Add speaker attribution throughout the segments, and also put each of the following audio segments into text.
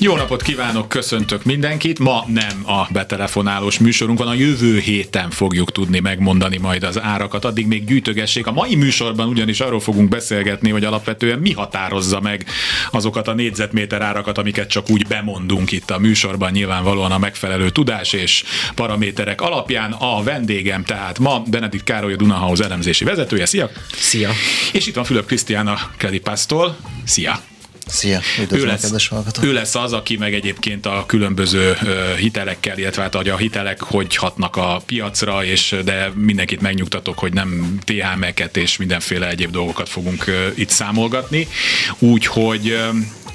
Speaker 1: Jó napot kívánok, köszöntök mindenkit. Ma nem a betelefonálós műsorunk van, a jövő héten fogjuk tudni megmondani majd az árakat, addig még gyűjtögessék. A mai műsorban ugyanis arról fogunk beszélgetni, hogy alapvetően mi határozza meg azokat a négyzetméter árakat, amiket csak úgy bemondunk itt a műsorban, nyilvánvalóan a megfelelő tudás és paraméterek alapján. A vendégem tehát ma Benedikt Károly, a Dunahaus elemzési vezetője. Szia!
Speaker 2: Szia!
Speaker 1: És itt van Fülöp Krisztián a Kredipassztól. Szia!
Speaker 2: Szia,
Speaker 1: ő lesz, ő lesz az, aki meg egyébként a különböző hitelekkel, illetve hát a hitelek hogy hatnak a piacra, és de mindenkit megnyugtatok, hogy nem THM-eket és mindenféle egyéb dolgokat fogunk itt számolgatni. Úgyhogy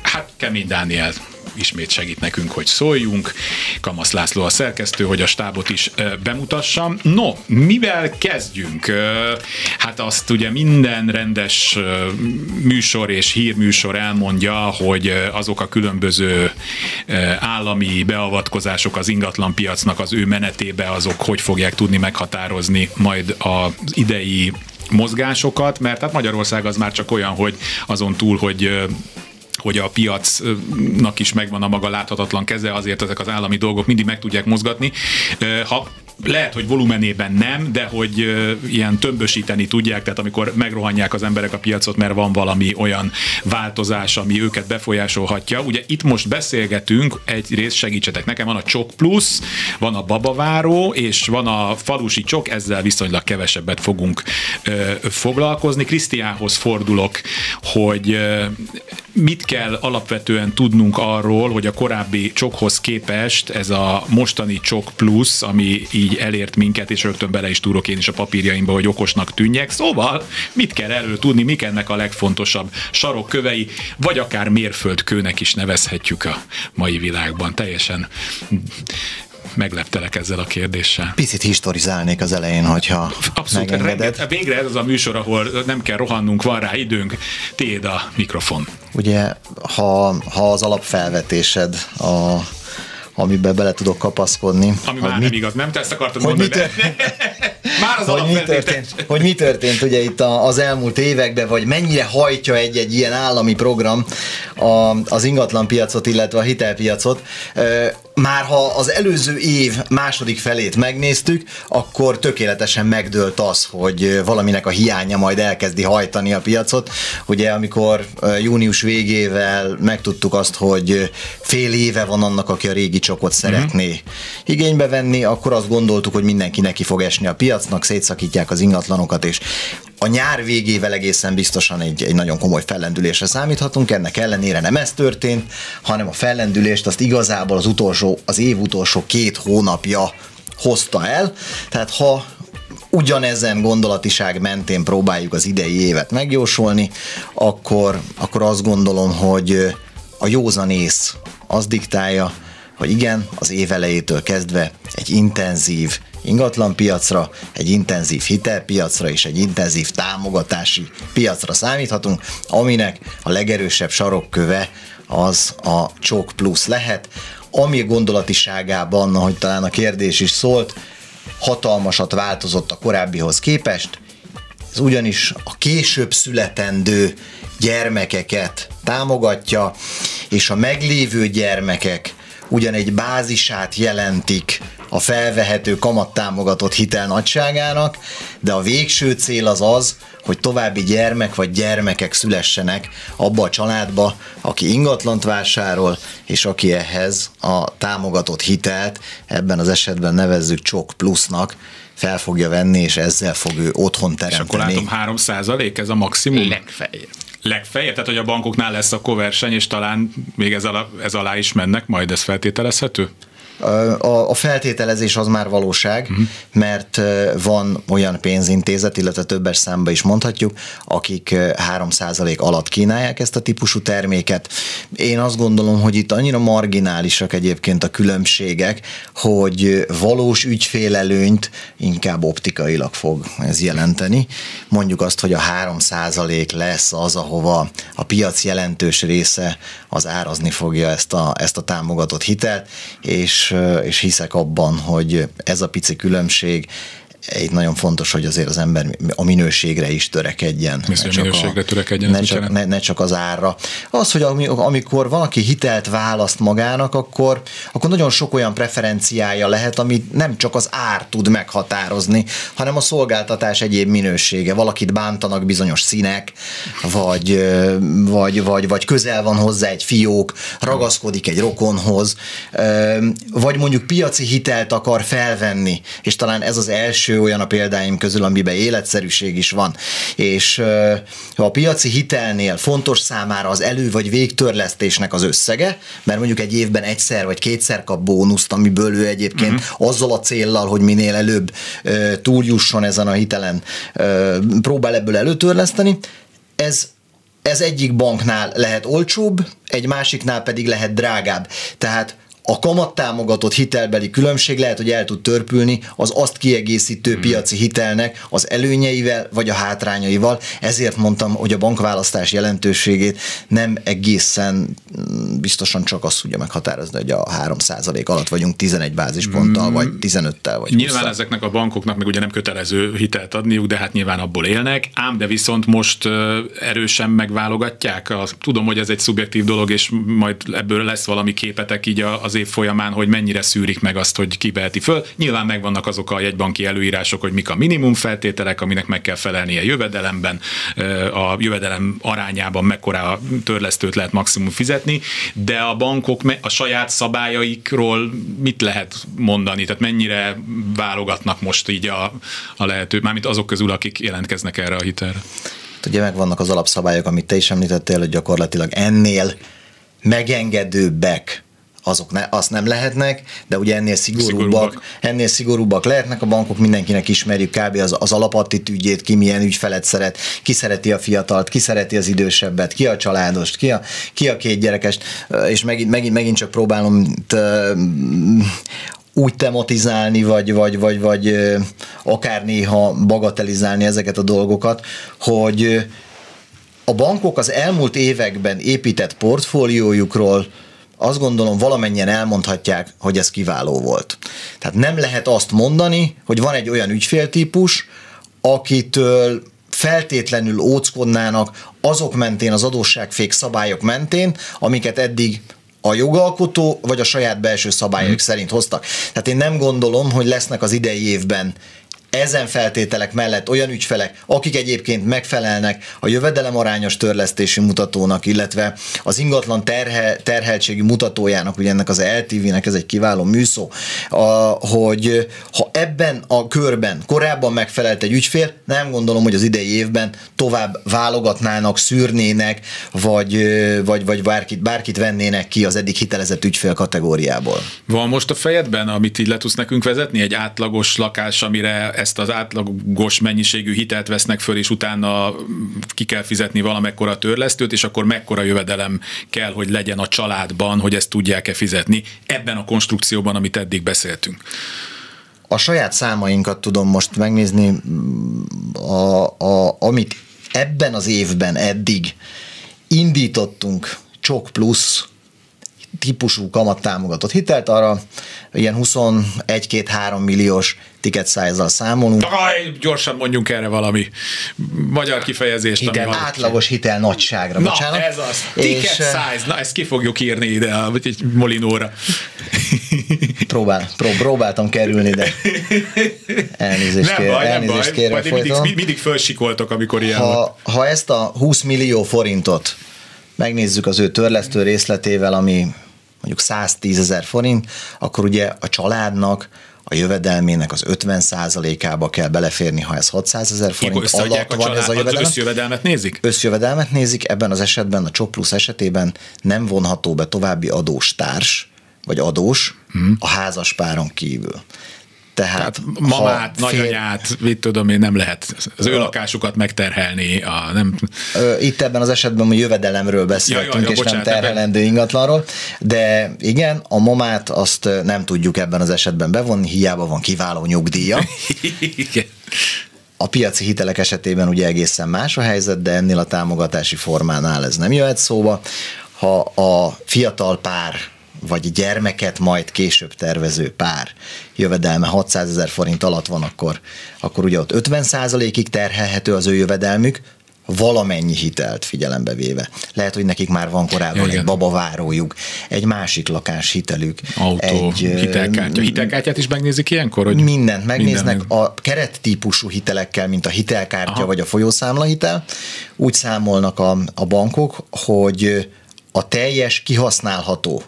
Speaker 1: hát Kemény Dániel ismét segít nekünk, hogy szóljunk. Kamasz László a szerkesztő, hogy a stábot is bemutassam. No, mivel kezdjünk? Hát azt ugye minden rendes műsor és hírműsor elmondja, hogy azok a különböző állami beavatkozások az ingatlan piacnak az ő menetébe, azok hogy fogják tudni meghatározni majd az idei mozgásokat, mert hát Magyarország az már csak olyan, hogy azon túl, hogy hogy a piacnak is megvan a maga láthatatlan keze, azért ezek az állami dolgok mindig meg tudják mozgatni. Ha lehet, hogy volumenében nem, de hogy ilyen tömbösíteni tudják, tehát amikor megrohanják az emberek a piacot, mert van valami olyan változás, ami őket befolyásolhatja. Ugye itt most beszélgetünk, egy rész segítsetek nekem, van a Csok Plus, van a Babaváró, és van a Falusi Csok, ezzel viszonylag kevesebbet fogunk ö, foglalkozni. Krisztiánhoz fordulok, hogy ö, mit kell alapvetően tudnunk arról, hogy a korábbi csokhoz képest ez a mostani csok plusz, ami így elért minket, és rögtön bele is túrok én is a papírjaimba, hogy okosnak tűnjek. Szóval mit kell erről tudni, mik ennek a legfontosabb sarokkövei, vagy akár mérföldkőnek is nevezhetjük a mai világban. Teljesen megleptelek ezzel a kérdéssel.
Speaker 2: Picit historizálnék az elején, hogyha Abszolút, megengeded.
Speaker 1: Renge, végre ez az a műsor, ahol nem kell rohannunk, van rá időnk, tiéd a mikrofon.
Speaker 2: Ugye, ha, ha az alapfelvetésed a amiben bele tudok kapaszkodni.
Speaker 1: Ami már mit, nem igaz, nem? Te ezt akartad mondani, mit, de... Már az
Speaker 2: hogy mi, történt, hogy mi történt ugye itt az elmúlt években, vagy mennyire hajtja egy-egy ilyen állami program a, az ingatlan piacot, illetve a hitelpiacot már ha az előző év második felét megnéztük, akkor tökéletesen megdőlt az, hogy valaminek a hiánya majd elkezdi hajtani a piacot. Ugye amikor június végével megtudtuk azt, hogy fél éve van annak, aki a régi csokot szeretné uh-huh. igénybe venni, akkor azt gondoltuk, hogy mindenki neki fog esni a piacnak, szétszakítják az ingatlanokat, és a nyár végével egészen biztosan egy, egy nagyon komoly fellendülésre számíthatunk, ennek ellenére nem ez történt, hanem a fellendülést azt igazából az utolsó, az év utolsó két hónapja hozta el, tehát ha ugyanezen gondolatiság mentén próbáljuk az idei évet megjósolni, akkor, akkor azt gondolom, hogy a józanész az diktálja, hogy igen, az év elejétől kezdve egy intenzív ingatlanpiacra, egy intenzív hitelpiacra és egy intenzív támogatási piacra számíthatunk, aminek a legerősebb sarokköve az a Csok Plus lehet, ami gondolatiságában, ahogy talán a kérdés is szólt, hatalmasat változott a korábbihoz képest, ez ugyanis a később születendő gyermekeket támogatja, és a meglévő gyermekek ugyan egy bázisát jelentik a felvehető kamattámogatott hitel nagyságának, de a végső cél az az, hogy további gyermek vagy gyermekek szülessenek abba a családba, aki ingatlant vásárol, és aki ehhez a támogatott hitelt, ebben az esetben nevezzük Csok plusznak, fel fogja venni, és ezzel fog ő otthon teremteni.
Speaker 1: És akkor látom 3 ez a maximum?
Speaker 2: Legfeljebb
Speaker 1: legfeljebb, tehát hogy a bankoknál lesz a koverseny, és talán még ez alá, ez alá is mennek, majd ez feltételezhető?
Speaker 2: A, a feltételezés az már valóság, uh-huh. mert van olyan pénzintézet, illetve többes számba is mondhatjuk, akik 3% alatt kínálják ezt a típusú terméket. Én azt gondolom, hogy itt annyira marginálisak egyébként a különbségek, hogy valós ügyfélelőnyt inkább optikailag fog ez jelenteni. Mondjuk azt, hogy a 3% lesz az, ahova a piac jelentős része az árazni fogja ezt a, ezt a támogatott hitelt, és és, hiszek abban, hogy ez a pici különbség itt nagyon fontos, hogy azért az ember a minőségre is törekedjen.
Speaker 1: Mi a minőségre a, törekedjen?
Speaker 2: Ne csak, ne, ne csak az árra. Az, hogy amikor valaki hitelt választ magának, akkor, akkor nagyon sok olyan preferenciája lehet, amit nem csak az ár tud meghatározni, hanem a szolgáltatás egyéb minősége. Valakit bántanak bizonyos színek, vagy, vagy, vagy, vagy közel van hozzá egy fiók, ragaszkodik egy rokonhoz, vagy mondjuk piaci hitelt akar felvenni, és talán ez az első olyan a példáim közül, amiben életszerűség is van. És ha a piaci hitelnél fontos számára az elő- vagy végtörlesztésnek az összege, mert mondjuk egy évben egyszer vagy kétszer kap bónuszt, amiből ő egyébként uh-huh. azzal a céllal, hogy minél előbb túljusson ezen a hitelen, próbál ebből előtörleszteni, ez ez egyik banknál lehet olcsóbb, egy másiknál pedig lehet drágább. Tehát a kamattámogatott hitelbeli különbség lehet, hogy el tud törpülni az azt kiegészítő hmm. piaci hitelnek az előnyeivel vagy a hátrányaival. Ezért mondtam, hogy a bankválasztás jelentőségét nem egészen mm, biztosan csak azt tudja meghatározni, hogy a 3% alatt vagyunk 11 bázisponttal, hmm. vagy 15-tel, vagy
Speaker 1: Nyilván 20 ezeknek a bankoknak meg ugye nem kötelező hitelt adniuk, de hát nyilván abból élnek, ám de viszont most erősen megválogatják. Tudom, hogy ez egy szubjektív dolog, és majd ebből lesz valami képetek így az év folyamán, hogy mennyire szűrik meg azt, hogy kibeheti föl. Nyilván megvannak azok a jegybanki előírások, hogy mik a minimum feltételek, aminek meg kell felelnie jövedelemben, a jövedelem arányában mekkora törlesztőt lehet maximum fizetni, de a bankok a saját szabályaikról mit lehet mondani, tehát mennyire válogatnak most így a, a lehető, mármint azok közül, akik jelentkeznek erre a hitelre?
Speaker 2: Ugye megvannak az alapszabályok, amit te is említettél, hogy gyakorlatilag ennél megengedőbbek azok ne, azt nem lehetnek, de ugye ennél szigorúbbak, szigorúbbak, ennél szigorúbbak lehetnek, a bankok mindenkinek ismerjük kb. az, az alapattitűdjét, ki milyen ügyfelet szeret, ki szereti a fiatalt, ki szereti az idősebbet, ki a családost, ki a, ki a két gyerekest, és megint, megint, megint csak próbálom t, úgy tematizálni, vagy, vagy, vagy, vagy akár néha bagatelizálni ezeket a dolgokat, hogy a bankok az elmúlt években épített portfóliójukról azt gondolom valamennyien elmondhatják, hogy ez kiváló volt. Tehát nem lehet azt mondani, hogy van egy olyan ügyféltípus, akitől feltétlenül óckodnának azok mentén, az adósságfék szabályok mentén, amiket eddig a jogalkotó vagy a saját belső szabályok mm. szerint hoztak. Tehát én nem gondolom, hogy lesznek az idei évben ezen feltételek mellett olyan ügyfelek, akik egyébként megfelelnek a jövedelemarányos törlesztési mutatónak, illetve az ingatlan terhe, terheltségi mutatójának, ugye ennek az LTV-nek ez egy kiváló műszó, a, hogy ha ebben a körben korábban megfelelt egy ügyfél, nem gondolom, hogy az idei évben tovább válogatnának, szűrnének, vagy, vagy, vagy bárkit, bárkit vennének ki az eddig hitelezett ügyfél kategóriából.
Speaker 1: Van most a fejedben, amit így le tudsz nekünk vezetni, egy átlagos lakás, amire ezt az átlagos mennyiségű hitelt vesznek föl, és utána ki kell fizetni valamekkora törlesztőt, és akkor mekkora jövedelem kell, hogy legyen a családban, hogy ezt tudják-e fizetni ebben a konstrukcióban, amit eddig beszéltünk.
Speaker 2: A saját számainkat tudom most megnézni, a, a, amit ebben az évben eddig indítottunk Csok plusz típusú kamattámogatott hitelt, arra ilyen 21-2-3 milliós ticket size számolunk.
Speaker 1: Aj, gyorsan mondjunk erre valami magyar kifejezést.
Speaker 2: Hitel, ami átlagos hitel nagyságra,
Speaker 1: na, bocsánat. ez az. Ticket és, size, na ezt ki fogjuk írni ide a Molinóra.
Speaker 2: Próbál, prób- próbáltam kerülni, de elnézést, nem kér, baj, elnézést nem kérem
Speaker 1: baj. Mindig, mindig fölsikoltok, amikor ilyen
Speaker 2: ha, ha ezt a 20 millió forintot megnézzük az ő törlesztő részletével, ami mondjuk 110 ezer forint, akkor ugye a családnak a jövedelmének az 50%-ába kell beleférni, ha ez 600 ezer forint alatt van ez a jövedelem.
Speaker 1: összjövedelmet nézik?
Speaker 2: Összjövedelmet nézik, ebben az esetben, a Csok Plus esetében nem vonható be további adóstárs, vagy adós hmm. a házaspáron kívül.
Speaker 1: Tehát, Tehát mamát, fél... nagyanyát, mit tudom én, nem lehet az ő lakásukat megterhelni. A, nem...
Speaker 2: Itt ebben az esetben a jövedelemről beszéltünk, ja, ja, ja, és bocsánat, nem terhelendő ebben... ingatlanról, de igen, a mamát azt nem tudjuk ebben az esetben bevonni, hiába van kiváló nyugdíja. igen. A piaci hitelek esetében ugye egészen más a helyzet, de ennél a támogatási formánál ez nem jöhet szóba. Ha a fiatal pár vagy gyermeket majd később tervező pár jövedelme 600 ezer forint alatt van, akkor, akkor ugye ott 50% ig terhelhető az ő jövedelmük, valamennyi hitelt figyelembe véve. Lehet, hogy nekik már van korábban ja, egy babavárójuk, egy másik lakás hitelük.
Speaker 1: Autó, egy, hitelkártya. Hitelkártyát is megnézik ilyenkor? Hogy
Speaker 2: mindent megnéznek. Minden. A kerettípusú hitelekkel, mint a hitelkártya Aha. vagy a folyószámla hitel, úgy számolnak a, a bankok, hogy a teljes kihasználható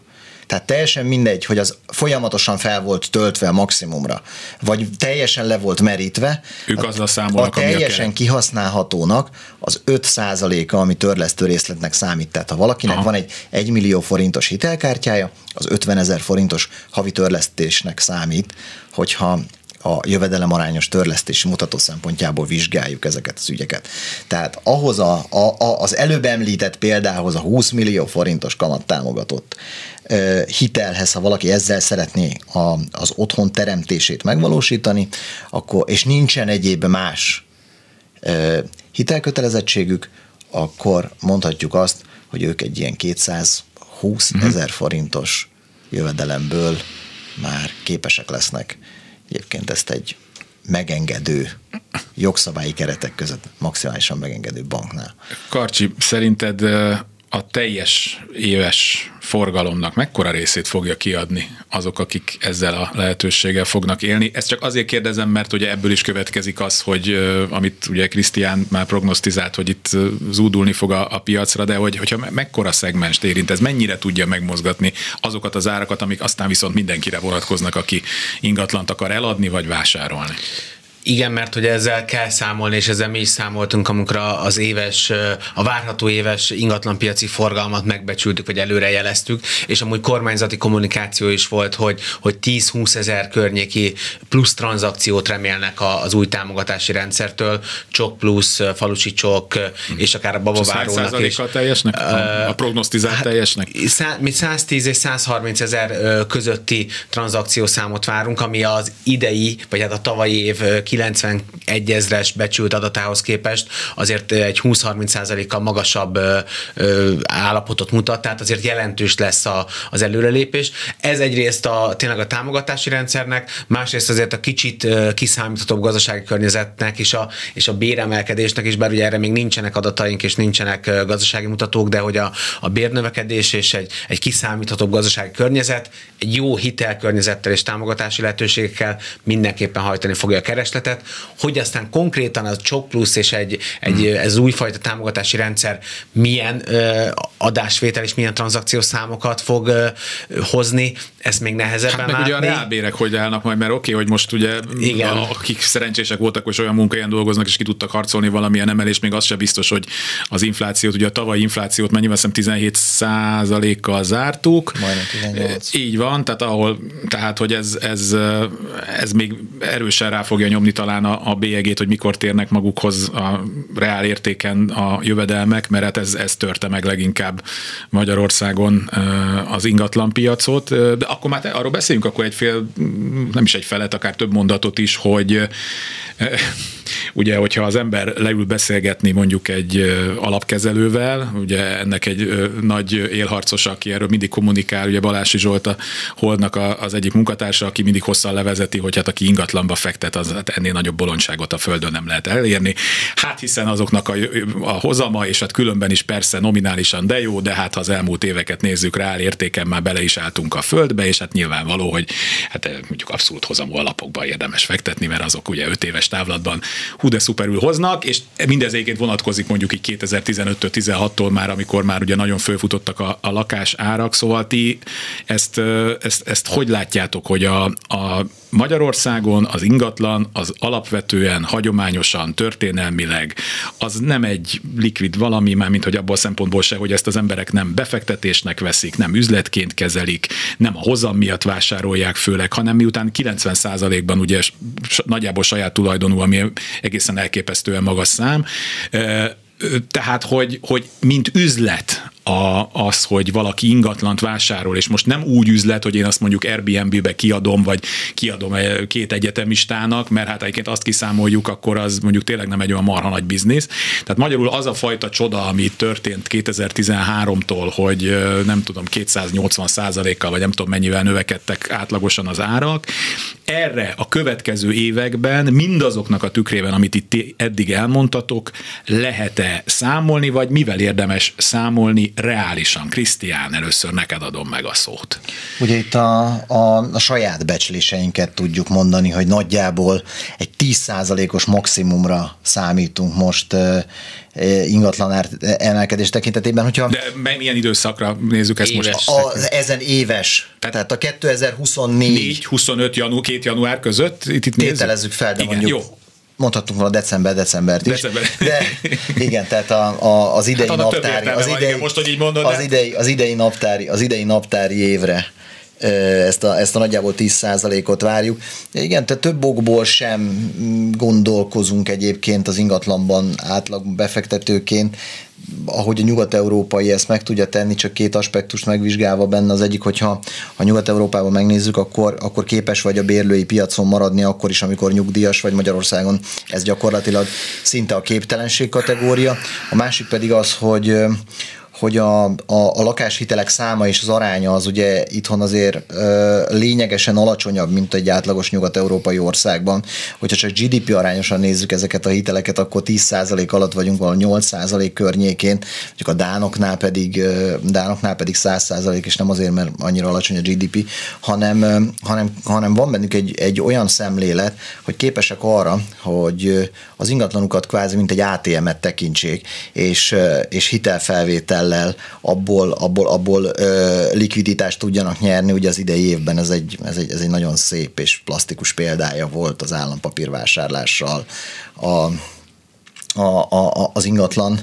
Speaker 2: tehát teljesen mindegy, hogy az folyamatosan fel volt töltve a maximumra, vagy teljesen le volt merítve.
Speaker 1: Ők azzal számolnak,
Speaker 2: a teljesen a kihasználhatónak az 5%-a, ami törlesztő részletnek számít. Tehát ha valakinek Aha. van egy 1 millió forintos hitelkártyája, az 50 ezer forintos havi törlesztésnek számít, hogyha a jövedelem arányos törlesztési mutató szempontjából vizsgáljuk ezeket az ügyeket. Tehát ahhoz a, a, a, az előbb említett példához a 20 millió forintos kamat támogatott hitelhez, ha valaki ezzel szeretné a, az otthon teremtését megvalósítani, akkor, és nincsen egyéb más hitelkötelezettségük, akkor mondhatjuk azt, hogy ők egy ilyen 220 mhm. ezer forintos jövedelemből már képesek lesznek egyébként ezt egy megengedő jogszabályi keretek között maximálisan megengedő banknál.
Speaker 1: Karcsi, szerinted a teljes éves forgalomnak mekkora részét fogja kiadni azok, akik ezzel a lehetőséggel fognak élni. Ezt csak azért kérdezem, mert ugye ebből is következik az, hogy amit ugye Krisztián már prognosztizált, hogy itt zúdulni fog a, a piacra, de hogy, hogyha mekkora szegmens érint, ez mennyire tudja megmozgatni azokat az árakat, amik aztán viszont mindenkire vonatkoznak, aki ingatlant akar eladni vagy vásárolni.
Speaker 3: Igen, mert hogy ezzel kell számolni, és ezzel mi is számoltunk, amikor az éves, a várható éves ingatlanpiaci forgalmat megbecsültük, vagy előrejeleztük, és amúgy kormányzati kommunikáció is volt, hogy, hogy 10-20 ezer környéki plusz tranzakciót remélnek az új támogatási rendszertől, csok plusz, falusi csok, és akár a babavárónak
Speaker 1: is. teljesnek? A, a prognosztizált hát, teljesnek?
Speaker 3: Mi 110 és 130 ezer közötti tranzakciószámot várunk, ami az idei, vagy hát a tavalyi év 91 ezres becsült adatához képest azért egy 20-30%-kal magasabb állapotot mutat, tehát azért jelentős lesz a, az előrelépés. Ez egyrészt a, tényleg a támogatási rendszernek, másrészt azért a kicsit kiszámíthatóbb gazdasági környezetnek és a, és a béremelkedésnek is, bár ugye erre még nincsenek adataink és nincsenek gazdasági mutatók, de hogy a, a bérnövekedés és egy, egy kiszámíthatóbb gazdasági környezet egy jó hitelkörnyezettel és támogatási lehetőségekkel mindenképpen hajtani fogja a kereslet keretet, hogy aztán konkrétan az Csok Plusz és egy, egy hmm. ez újfajta támogatási rendszer milyen ö, adásvétel és milyen tranzakciós számokat fog ö, hozni, ez még nehezebben hát
Speaker 1: meg látni. ugye a reálbérek hogy állnak majd, mert oké, okay, hogy most ugye Igen. A, akik szerencsések voltak, hogy olyan munkahelyen dolgoznak, és ki tudtak harcolni valamilyen emelés, még az sem biztos, hogy az inflációt, ugye a tavalyi inflációt mennyivel szem 17 kal zártuk.
Speaker 2: Majdnem 18.
Speaker 1: Így van, tehát ahol, tehát hogy ez, ez, ez még erősen rá fogja nyomni talán a, a bélyegét, hogy mikor térnek magukhoz a reál értéken a jövedelmek, mert hát ez, ez törte meg leginkább Magyarországon az ingatlan piacot. De akkor már arról beszéljünk akkor egy fél, nem is egy felet, akár több mondatot is, hogy ugye, hogyha az ember leül beszélgetni mondjuk egy alapkezelővel, ugye ennek egy nagy élharcos, aki erről mindig kommunikál, ugye Balási Zsolt a Holdnak az egyik munkatársa, aki mindig hosszan levezeti, hogy hát aki ingatlanba fektet, az hát ennél nagyobb bolondságot a földön nem lehet elérni. Hát hiszen azoknak a, a hozama, és hát különben is persze nominálisan de jó, de hát ha az elmúlt éveket nézzük rá, értéken már bele is álltunk a földbe, és hát nyilvánvaló, hogy hát mondjuk abszolút hozamú alapokba érdemes fektetni, mert azok ugye 5 éves távlatban hú de szuperül hoznak, és mindez egyébként vonatkozik mondjuk így 2015-től, 16-tól már, amikor már ugye nagyon fölfutottak a, a lakás árak, szóval ti ezt, ezt, ezt hogy látjátok, hogy a, a Magyarországon az ingatlan az alapvetően, hagyományosan, történelmileg az nem egy likvid valami, már mint hogy abból a szempontból se, hogy ezt az emberek nem befektetésnek veszik, nem üzletként kezelik, nem a hozam miatt vásárolják főleg, hanem miután 90%-ban ugye nagyjából saját tulajdonú, ami egészen elképesztően magas szám, tehát, hogy, hogy mint üzlet a, az, hogy valaki ingatlant vásárol, és most nem úgy üzlet, hogy én azt mondjuk Airbnb-be kiadom, vagy kiadom két egyetemistának, mert hát egyébként azt kiszámoljuk, akkor az mondjuk tényleg nem egy olyan marha nagy biznisz. Tehát magyarul az a fajta csoda, ami történt 2013-tól, hogy nem tudom, 280 százalékkal, vagy nem tudom mennyivel növekedtek átlagosan az árak, erre a következő években mindazoknak a tükrében, amit itt eddig elmondtatok, lehet-e számolni, vagy mivel érdemes számolni reálisan? Krisztián, először neked adom meg a szót.
Speaker 2: Ugye itt a, a, a saját becsléseinket tudjuk mondani, hogy nagyjából egy 10%-os maximumra számítunk most ingatlan emelkedés tekintetében. Hogyha
Speaker 1: De milyen időszakra nézzük ezt éves. most?
Speaker 2: A, ezen éves, tehát a 2024
Speaker 1: 4-25 janu, két január között itt, itt
Speaker 2: tételezzük fel, de Igen, mondjuk jó mondhatunk volna december, decembert is. December. De igen, tehát a, a, az idei hát naptári, az idei, most, hogy így mondod, az, idei, az idei naptári, az idei naptári évre ezt a, ezt a nagyjából 10%-ot várjuk. Igen, tehát több okból sem gondolkozunk egyébként az ingatlanban átlag befektetőként, ahogy a nyugat-európai ezt meg tudja tenni, csak két aspektust megvizsgálva benne. Az egyik, hogyha ha Nyugat-Európában megnézzük, akkor, akkor képes vagy a bérlői piacon maradni, akkor is, amikor nyugdíjas vagy Magyarországon. Ez gyakorlatilag szinte a képtelenség kategória. A másik pedig az, hogy hogy a, a, a lakáshitelek száma és az aránya az ugye itthon azért ö, lényegesen alacsonyabb, mint egy átlagos nyugat-európai országban. Hogyha csak GDP arányosan nézzük ezeket a hiteleket, akkor 10% alatt vagyunk, valami 8% környékén, mondjuk a dánoknál pedig, ö, dánoknál pedig 100% és nem azért, mert annyira alacsony a GDP, hanem, ö, hanem, hanem van bennük egy, egy olyan szemlélet, hogy képesek arra, hogy az ingatlanukat kvázi mint egy ATM-et tekintsék, és, és hitelfelvétel hitelel abból, abból, abból ö, likviditást tudjanak nyerni. Ugye az idei évben ez egy, ez, egy, ez egy nagyon szép és plastikus példája volt az állampapírvásárlással a a, a, az ingatlan,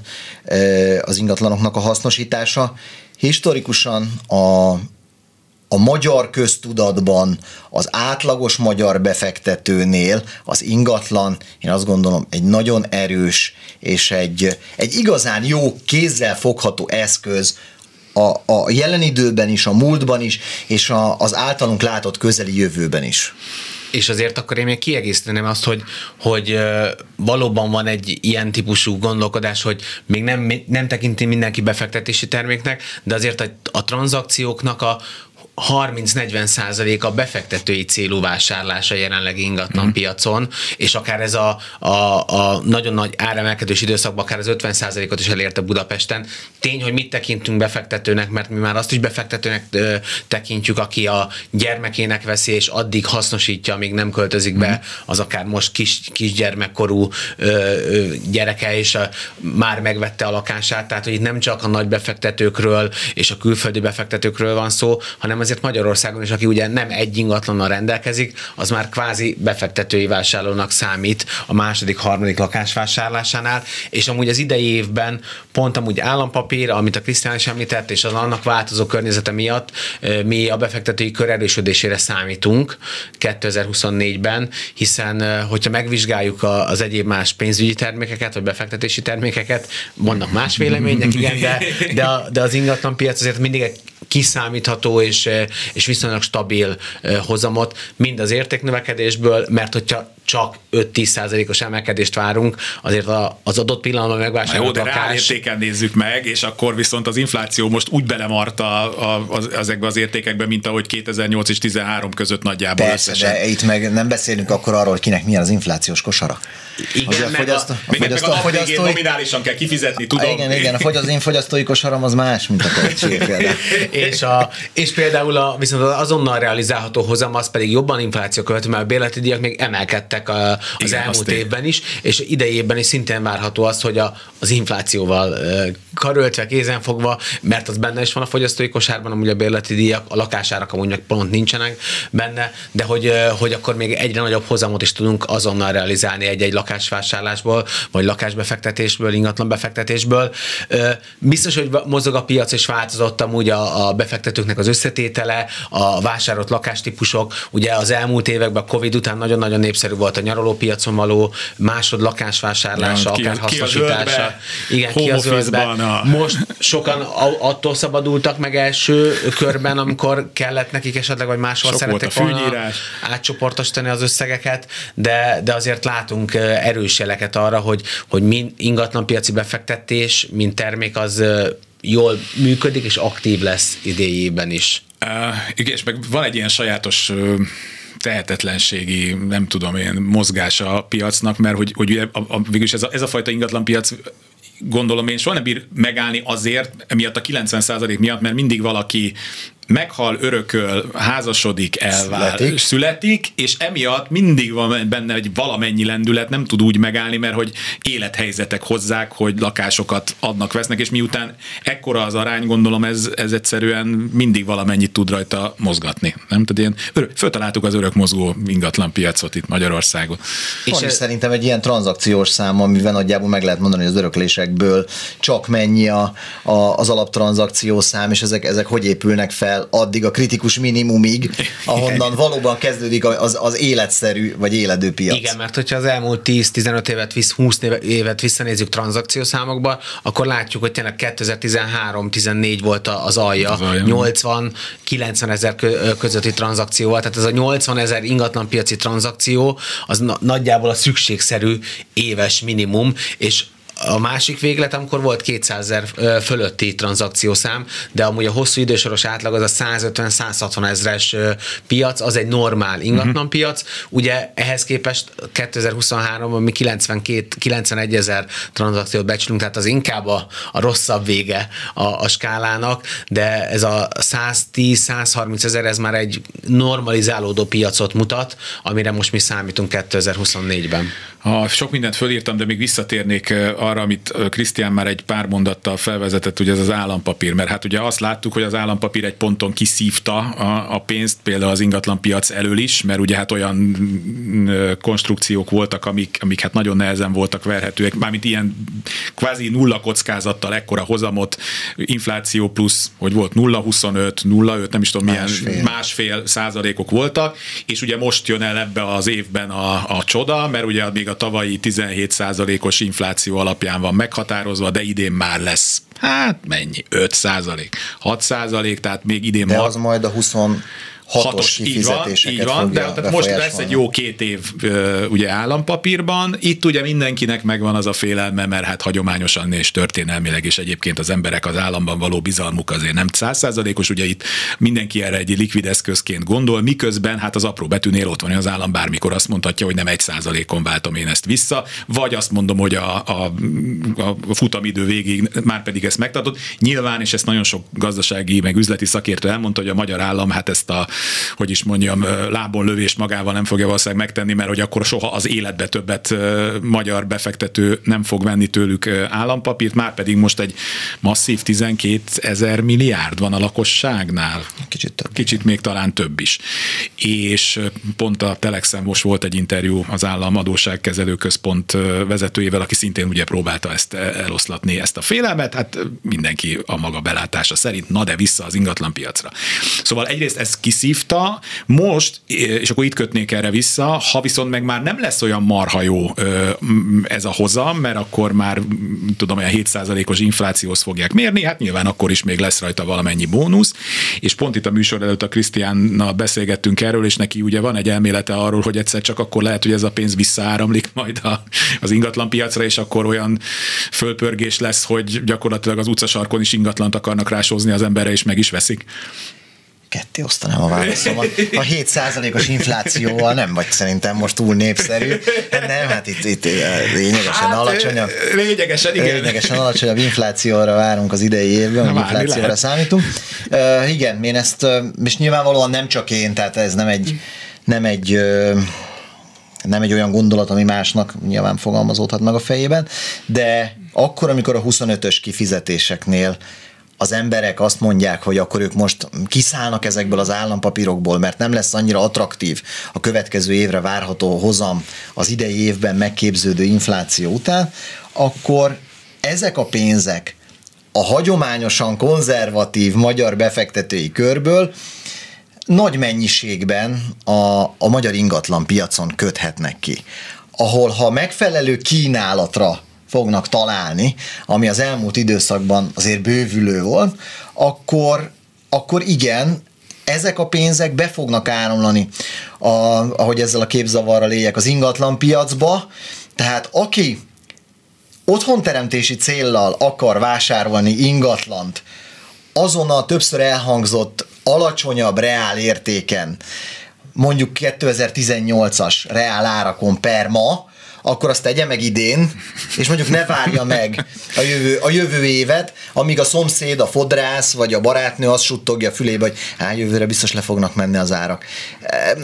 Speaker 2: az ingatlanoknak a hasznosítása. Historikusan a, a magyar köztudatban az átlagos magyar befektetőnél az ingatlan, én azt gondolom, egy nagyon erős és egy, egy igazán jó kézzel fogható eszköz a, a jelen időben is, a múltban is, és a, az általunk látott közeli jövőben is.
Speaker 3: És azért akkor én még kiegészíteném azt, hogy, hogy valóban van egy ilyen típusú gondolkodás, hogy még nem, nem tekinti mindenki befektetési terméknek, de azért a, a tranzakcióknak a 30-40 százalék a befektetői célú vásárlása jelenleg ingatlan mm. piacon, és akár ez a, a, a nagyon nagy áremelkedős időszakban akár az 50 százalékot is elérte Budapesten. Tény, hogy mit tekintünk befektetőnek, mert mi már azt is befektetőnek ö, tekintjük, aki a gyermekének veszi, és addig hasznosítja, amíg nem költözik be, mm. az akár most kis, kisgyermekkorú ö, ö, gyereke, és a, már megvette a lakását, tehát hogy itt nem csak a nagy befektetőkről és a külföldi befektetőkről van szó, hanem az azért Magyarországon is, aki ugye nem egy ingatlannal rendelkezik, az már kvázi befektetői vásárlónak számít a második, harmadik lakás vásárlásánál, és amúgy az idei évben pont amúgy állampapír, amit a Krisztián is említett, és az annak változó környezete miatt mi a befektetői kör erősödésére számítunk 2024-ben, hiszen hogyha megvizsgáljuk az egyéb más pénzügyi termékeket, vagy befektetési termékeket, vannak más vélemények, igen, de, de, de az ingatlan piac azért mindig egy kiszámítható és, és viszonylag stabil hozamot, mind az értéknövekedésből, mert hogyha csak 5-10 százalékos emelkedést várunk, azért az adott pillanatban megvásárolt
Speaker 1: Jó, de lakás... nézzük meg, és akkor viszont az infláció most úgy belemarta a, a, az, ezekbe az értékekbe, mint ahogy 2008 és 13 között nagyjából
Speaker 2: Persze, összesen. de itt meg nem beszélünk akkor arról, hogy kinek milyen az inflációs kosara.
Speaker 1: Igen, a fogyasztó, a, a, fogyasztó, a, a fogyasztói... nominálisan kell kifizetni, tudom.
Speaker 2: Igen, igen, a fogy, az én fogyasztói kosaram az más, mint a
Speaker 3: és, a, és például a, viszont az azonnal realizálható hozam, az pedig jobban infláció követő, mert a bérleti díjak még emelkedtek a, az igen, elmúlt évben is, és idejében is szintén várható az, hogy a, az inflációval karöltve, kézenfogva, mert az benne is van a fogyasztói kosárban, amúgy a bérleti díjak, a lakásárak amúgy meg pont nincsenek benne, de hogy, hogy akkor még egyre nagyobb hozamot is tudunk azonnal realizálni egy-egy lakásvásárlásból, vagy lakásbefektetésből, ingatlan befektetésből. Biztos, hogy mozog a piac és változott amúgy a, a befektetőknek az összetétele, a vásárolt lakástípusok. Ugye az elmúlt években a Covid után nagyon-nagyon népszerű volt a nyaralópiacon való másod lakásvásárlása,
Speaker 1: ki-
Speaker 3: akár
Speaker 1: ki
Speaker 3: hasznosítása.
Speaker 1: zöldbe,
Speaker 3: Igen, ki
Speaker 1: home
Speaker 3: a zöldbe.
Speaker 1: a-
Speaker 3: Most sokan attól szabadultak meg első körben, amikor kellett nekik esetleg, vagy máshol
Speaker 1: Sok volt
Speaker 3: szerették
Speaker 1: a
Speaker 3: volna átcsoportosítani az összegeket, de, de azért látunk erős jeleket arra, hogy, hogy mind ingatlanpiaci befektetés, mint termék az jól működik, és aktív lesz idejében is.
Speaker 1: Uh, igen, és meg van egy ilyen sajátos uh, tehetetlenségi, nem tudom én, mozgása a piacnak, mert hogy, hogy a, a, végülis ez a, ez a fajta ingatlanpiac gondolom én soha nem bír megállni azért, emiatt a 90% miatt, mert mindig valaki meghal, örököl, házasodik, elvál,
Speaker 2: Születik.
Speaker 1: születik, és emiatt mindig van benne egy valamennyi lendület, nem tud úgy megállni, mert hogy élethelyzetek hozzák, hogy lakásokat adnak, vesznek, és miután ekkora az arány, gondolom ez, ez egyszerűen mindig valamennyit tud rajta mozgatni. Nem tudod, ilyen, örök, föltaláltuk az örök mozgó ingatlan piacot itt Magyarországon.
Speaker 2: És Van
Speaker 3: ez-
Speaker 2: szerintem egy ilyen tranzakciós szám, amivel nagyjából meg lehet mondani, hogy az öröklésekből csak mennyi a, a, az alaptranzakció szám, és ezek, ezek hogy épülnek fel addig a kritikus minimumig, ahonnan valóban kezdődik az, az életszerű vagy éledő piac.
Speaker 3: Igen, mert hogyha az elmúlt 10-15 évet, visz, 20 éve- évet visszanézzük tranzakciószámokba, akkor látjuk, hogy tényleg 2013-14 volt a- az alja,
Speaker 1: Az alja.
Speaker 3: 80-90 ezer kö- közötti tranzakció volt, tehát ez a 80 ezer ingatlanpiaci tranzakció az na- nagyjából a szükségszerű éves minimum, és a másik véglet, amikor volt 200 ezer fölötti tranzakciószám, de amúgy a hosszú idősoros átlag az a 150-160 ezres piac, az egy normál ingatlan piac. Ugye ehhez képest 2023-ban mi 92, 91 ezer tranzakciót becsülünk, tehát az inkább a, a rosszabb vége a, a skálának, de ez a 110-130 ezer, ez már egy normalizálódó piacot mutat, amire most mi számítunk 2024-ben.
Speaker 1: Ha sok mindent fölírtam, de még visszatérnék ö, arra, amit Krisztián már egy pár mondattal felvezetett, ugye ez az állampapír, mert hát ugye azt láttuk, hogy az állampapír egy ponton kiszívta a, a pénzt, például az ingatlanpiac elől is, mert ugye hát olyan mm, konstrukciók voltak, amik, amik hát nagyon nehezen voltak verhetőek, mármint ilyen kvázi nulla kockázattal ekkora hozamot, infláció plusz, hogy volt 0,25, 0,5, nem is tudom milyen
Speaker 2: Másfél.
Speaker 1: másfél százalékok voltak, és ugye most jön el ebbe az évben a, a csoda, mert ugye még a tavalyi 17 százalékos infláció alapján van meghatározva, de idén már lesz, hát mennyi, 5 százalék, 6 százalék, tehát még idén
Speaker 2: De
Speaker 1: ma-
Speaker 2: az majd a 26 hatos
Speaker 1: így van, így van de tehát most lesz egy jó két év ugye állampapírban. Itt ugye mindenkinek megvan az a félelme, mert hát hagyományosan és történelmileg is egyébként az emberek az államban való bizalmuk azért nem százszázalékos, ugye itt mindenki erre egy likvid eszközként gondol, miközben hát az apró betűnél ott van, hogy az állam bármikor azt mondhatja, hogy nem egy százalékon váltom én ezt vissza, vagy azt mondom, hogy a, a, a futamidő végig már pedig ezt megtartott. Nyilván, és ezt nagyon sok gazdasági, meg üzleti szakértő elmondta, hogy a magyar állam hát ezt a, hogy is mondjam, lábon lövés magával nem fogja valószínűleg megtenni, mert hogy akkor soha az életbe többet magyar befektető nem fog venni tőlük állampapírt, már pedig most egy masszív 12 ezer milliárd van a lakosságnál.
Speaker 2: Kicsit több.
Speaker 1: Kicsit még talán több is. És pont a Telexen most volt egy interjú az állam adósságkezelő központ vezetőjével, aki szintén ugye próbálta ezt e, eloszlatni, ezt a félelmet, hát mindenki a maga belátása szerint, na de vissza az ingatlanpiacra. Szóval egyrészt ez kiszívta, most, és akkor itt kötnék erre vissza, ha viszont meg már nem lesz olyan marha jó ez a hozam, mert akkor már tudom, olyan 7%-os inflációhoz fogják mérni, hát nyilván akkor is még lesz rajta valamennyi bónusz, és pont itt a műsor előtt a Krisztiánnal beszélgettünk erről, és neki ugye van egy elmélete arról, hogy egyszer csak akkor lehet, hogy ez a pénz visszaáramlik majd a, az ingatlanpiacra, és akkor olyan fölpörgés lesz, hogy gyakorlatilag az utcasarkon is ingatlant akarnak rásózni az emberre, és meg is veszik.
Speaker 2: Ketté osztanám a válaszomat. A 7%-os inflációval nem vagy szerintem most túl népszerű. Nem, hát itt, itt lényegesen hát, alacsonyabb.
Speaker 1: Lényegesen, igen.
Speaker 2: Lényegesen alacsonyabb inflációra várunk az idei évben,
Speaker 1: Várni
Speaker 2: inflációra
Speaker 1: lehet.
Speaker 2: számítunk. Uh, igen, én ezt, és nyilvánvalóan nem csak én, tehát ez nem egy, nem egy nem egy olyan gondolat, ami másnak nyilván fogalmazódhat meg a fejében, de akkor, amikor a 25-ös kifizetéseknél az emberek azt mondják, hogy akkor ők most kiszállnak ezekből az állampapírokból, mert nem lesz annyira attraktív a következő évre várható hozam az idei évben megképződő infláció után, akkor ezek a pénzek a hagyományosan konzervatív magyar befektetői körből nagy mennyiségben a, a magyar ingatlan piacon köthetnek ki. Ahol ha megfelelő kínálatra fognak találni, ami az elmúlt időszakban azért bővülő volt, akkor, akkor igen, ezek a pénzek be fognak áramlani, a, ahogy ezzel a képzavarral éljek, az ingatlan piacba, tehát aki otthonteremtési céllal akar vásárolni ingatlant, azon a többször elhangzott alacsonyabb reál értéken, mondjuk 2018-as reál árakon per ma, akkor azt tegye meg idén, és mondjuk ne várja meg a jövő, a jövő évet, amíg a szomszéd, a fodrász vagy a barátnő azt suttogja fülébe, hogy á, jövőre biztos le fognak menni az árak.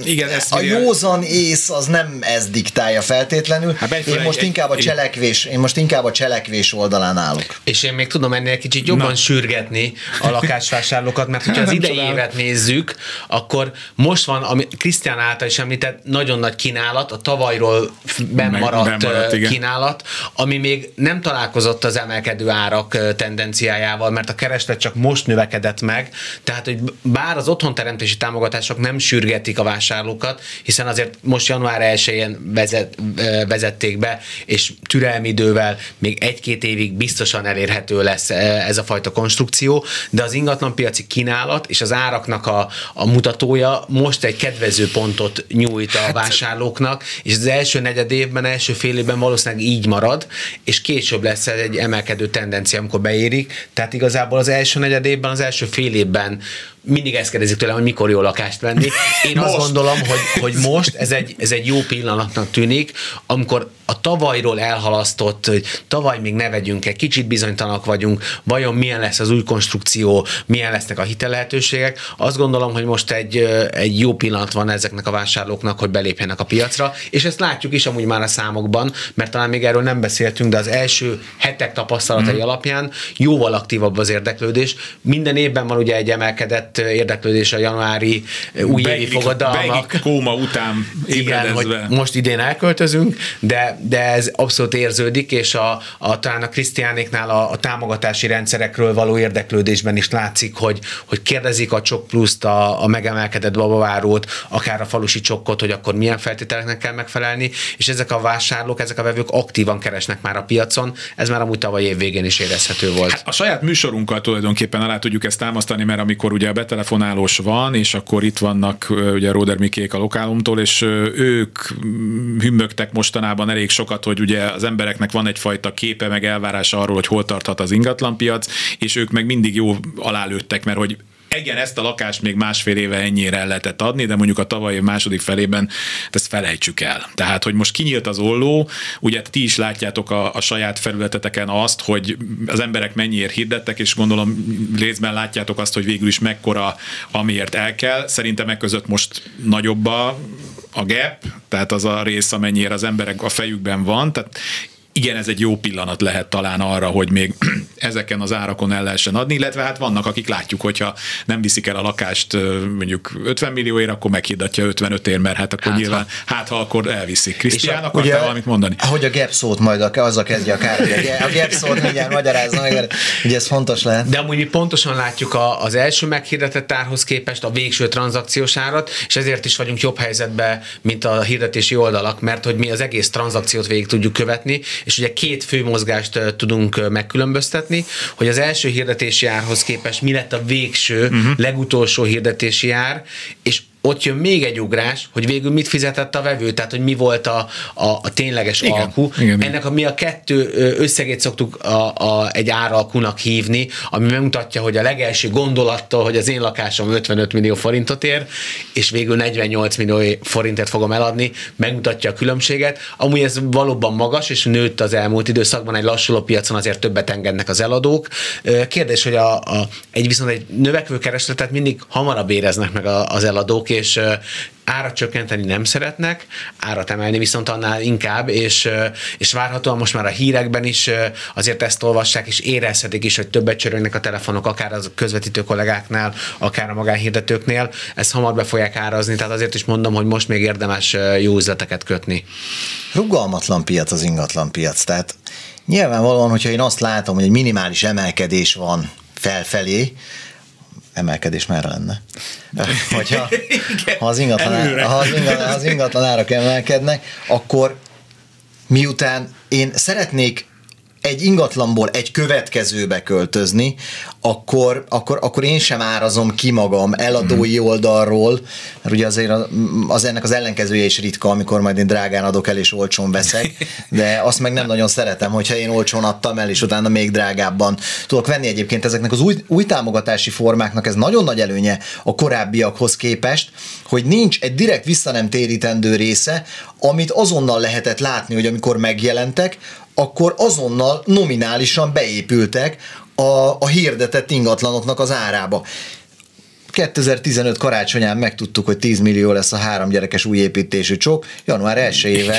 Speaker 2: Igen, ezt a józan ész az nem ez diktálja feltétlenül. Hát én most egy, inkább a cselekvés, én most inkább a cselekvés oldalán állok.
Speaker 3: És én még tudom ennél kicsit jobban Na. sürgetni a lakásvásárlókat, mert hogyha az idei évet nézzük, akkor most van, ami Krisztián által is említett, nagyon nagy kínálat, a tavalyról benn maradt, maradt kínálat, ami még nem találkozott az emelkedő árak tendenciájával, mert a kereslet csak most növekedett meg, tehát hogy bár az otthonteremtési támogatások nem sürgetik a vásárlókat, hiszen azért most január 1-én vezet, vezették be, és türelmi idővel még egy-két évig biztosan elérhető lesz ez a fajta konstrukció, de az ingatlanpiaci kínálat és az áraknak a, a mutatója most egy kedvező pontot nyújt a hát- vásárlóknak, és az első negyed évben első fél évben valószínűleg így marad, és később lesz egy emelkedő tendencia, amikor beérik. Tehát igazából az első negyed évben, az első fél évben mindig ezt kérdezik tőlem, hogy mikor jó lakást venni. Én most. azt gondolom, hogy, hogy most ez egy, ez egy jó pillanatnak tűnik, amikor a tavalyról elhalasztott, hogy tavaly még ne vegyünk egy kicsit bizonytalanok vagyunk, vajon milyen lesz az új konstrukció, milyen lesznek a hitellehetőségek. Azt gondolom, hogy most egy, egy jó pillanat van ezeknek a vásárlóknak, hogy belépjenek a piacra, és ezt látjuk is amúgy már a számokban, mert talán még erről nem beszéltünk, de az első hetek tapasztalatai mm. alapján jóval aktívabb az érdeklődés. Minden évben van ugye egy emelkedett érdeklődés a januári újévi fogadalmak.
Speaker 1: kóma után Igen, hogy
Speaker 3: most idén elköltözünk, de, de ez abszolút érződik, és a, a talán a Krisztiánéknál a, a támogatási rendszerekről való érdeklődésben is látszik, hogy, hogy kérdezik a csok pluszt, a, a megemelkedett babavárót, akár a falusi csokkot, hogy akkor milyen feltételeknek kell megfelelni, és ezek a vásárlók, ezek a vevők aktívan keresnek már a piacon, ez már amúgy tavaly év végén is érezhető volt. Hát
Speaker 1: a saját műsorunkkal tulajdonképpen alá tudjuk ezt támasztani, mert amikor ugye a betelefonálós van, és akkor itt vannak ugye Róder Mikék a lokálumtól, és ők hümmögtek mostanában elég sokat, hogy ugye az embereknek van egyfajta képe, meg elvárása arról, hogy hol tarthat az ingatlanpiac, és ők meg mindig jó alálőttek, mert hogy igen, ezt a lakást még másfél éve ennyire el lehetett adni, de mondjuk a tavalyi második felében ezt felejtsük el. Tehát, hogy most kinyílt az olló, ugye ti is látjátok a, a saját felületeteken azt, hogy az emberek mennyiért hirdettek, és gondolom részben látjátok azt, hogy végül is mekkora, amiért el kell. Szerintem e között most nagyobb a, a gap, tehát az a rész, amennyire az emberek a fejükben van, tehát igen, ez egy jó pillanat lehet talán arra, hogy még ezeken az árakon el lehessen adni, illetve hát vannak, akik látjuk, hogyha nem viszik el a lakást mondjuk 50 millióért, akkor meghiddatja 55 ér, mert hát akkor hát, nyilván, ha. hát ha akkor elviszik. Krisztián, akartál valamit mondani?
Speaker 2: Hogy a gap szót majd a, az a kezdje akár, a gap szót mindjárt magyarázza meg, mert ugye ez fontos lehet.
Speaker 3: De amúgy mi pontosan látjuk a, az első meghirdetett árhoz képest a végső tranzakciós árat, és ezért is vagyunk jobb helyzetben, mint a hirdetési oldalak, mert hogy mi az egész tranzakciót végig tudjuk követni, és ugye két fő mozgást tudunk megkülönböztetni, hogy az első hirdetési árhoz képest mi lett a végső, uh-huh. legutolsó hirdetési ár, és ott jön még egy ugrás, hogy végül mit fizetett a vevő, tehát hogy mi volt a, a, a tényleges igen, alkú. Igen, Ennek a, mi a kettő összegét szoktuk a, a, egy áralkunak hívni, ami megmutatja, hogy a legelső gondolattól, hogy az én lakásom 55 millió forintot ér, és végül 48 millió forintért fogom eladni, megmutatja a különbséget. Amúgy ez valóban magas, és nőtt az elmúlt időszakban, egy lassuló piacon azért többet engednek az eladók. Kérdés, hogy a, a, egy viszont egy növekvő keresletet mindig hamarabb éreznek meg az eladók, és árat csökkenteni nem szeretnek, árat emelni viszont annál inkább, és, és várhatóan most már a hírekben is azért ezt olvassák, és érezhetik is, hogy többet csörögnek a telefonok, akár az közvetítő kollégáknál, akár a magánhirdetőknél, ezt hamar be fogják árazni, tehát azért is mondom, hogy most még érdemes jó üzleteket kötni.
Speaker 2: Rugalmatlan piac az ingatlan piac, tehát nyilvánvalóan, hogyha én azt látom, hogy egy minimális emelkedés van felfelé, emelkedés merre lenne? Hogyha ha az, ingatlan, ha, az ingatlan, az ingatlan árak emelkednek, akkor miután én szeretnék egy ingatlanból egy következőbe költözni, akkor, akkor, akkor én sem árazom ki magam eladói mm. oldalról, mert ugye azért az, ennek az ellenkezője is ritka, amikor majd én drágán adok el és olcsón veszek, de azt meg nem nagyon szeretem, hogyha én olcsón adtam el, és utána még drágábban tudok venni egyébként ezeknek az új, új támogatási formáknak ez nagyon nagy előnye a korábbiakhoz képest, hogy nincs egy direkt visszanem térítendő része, amit azonnal lehetett látni, hogy amikor megjelentek, akkor azonnal nominálisan beépültek a, a hirdetett ingatlanoknak az árába. 2015 karácsonyán megtudtuk, hogy 10 millió lesz a három gyerekes új építésű csok. Január 1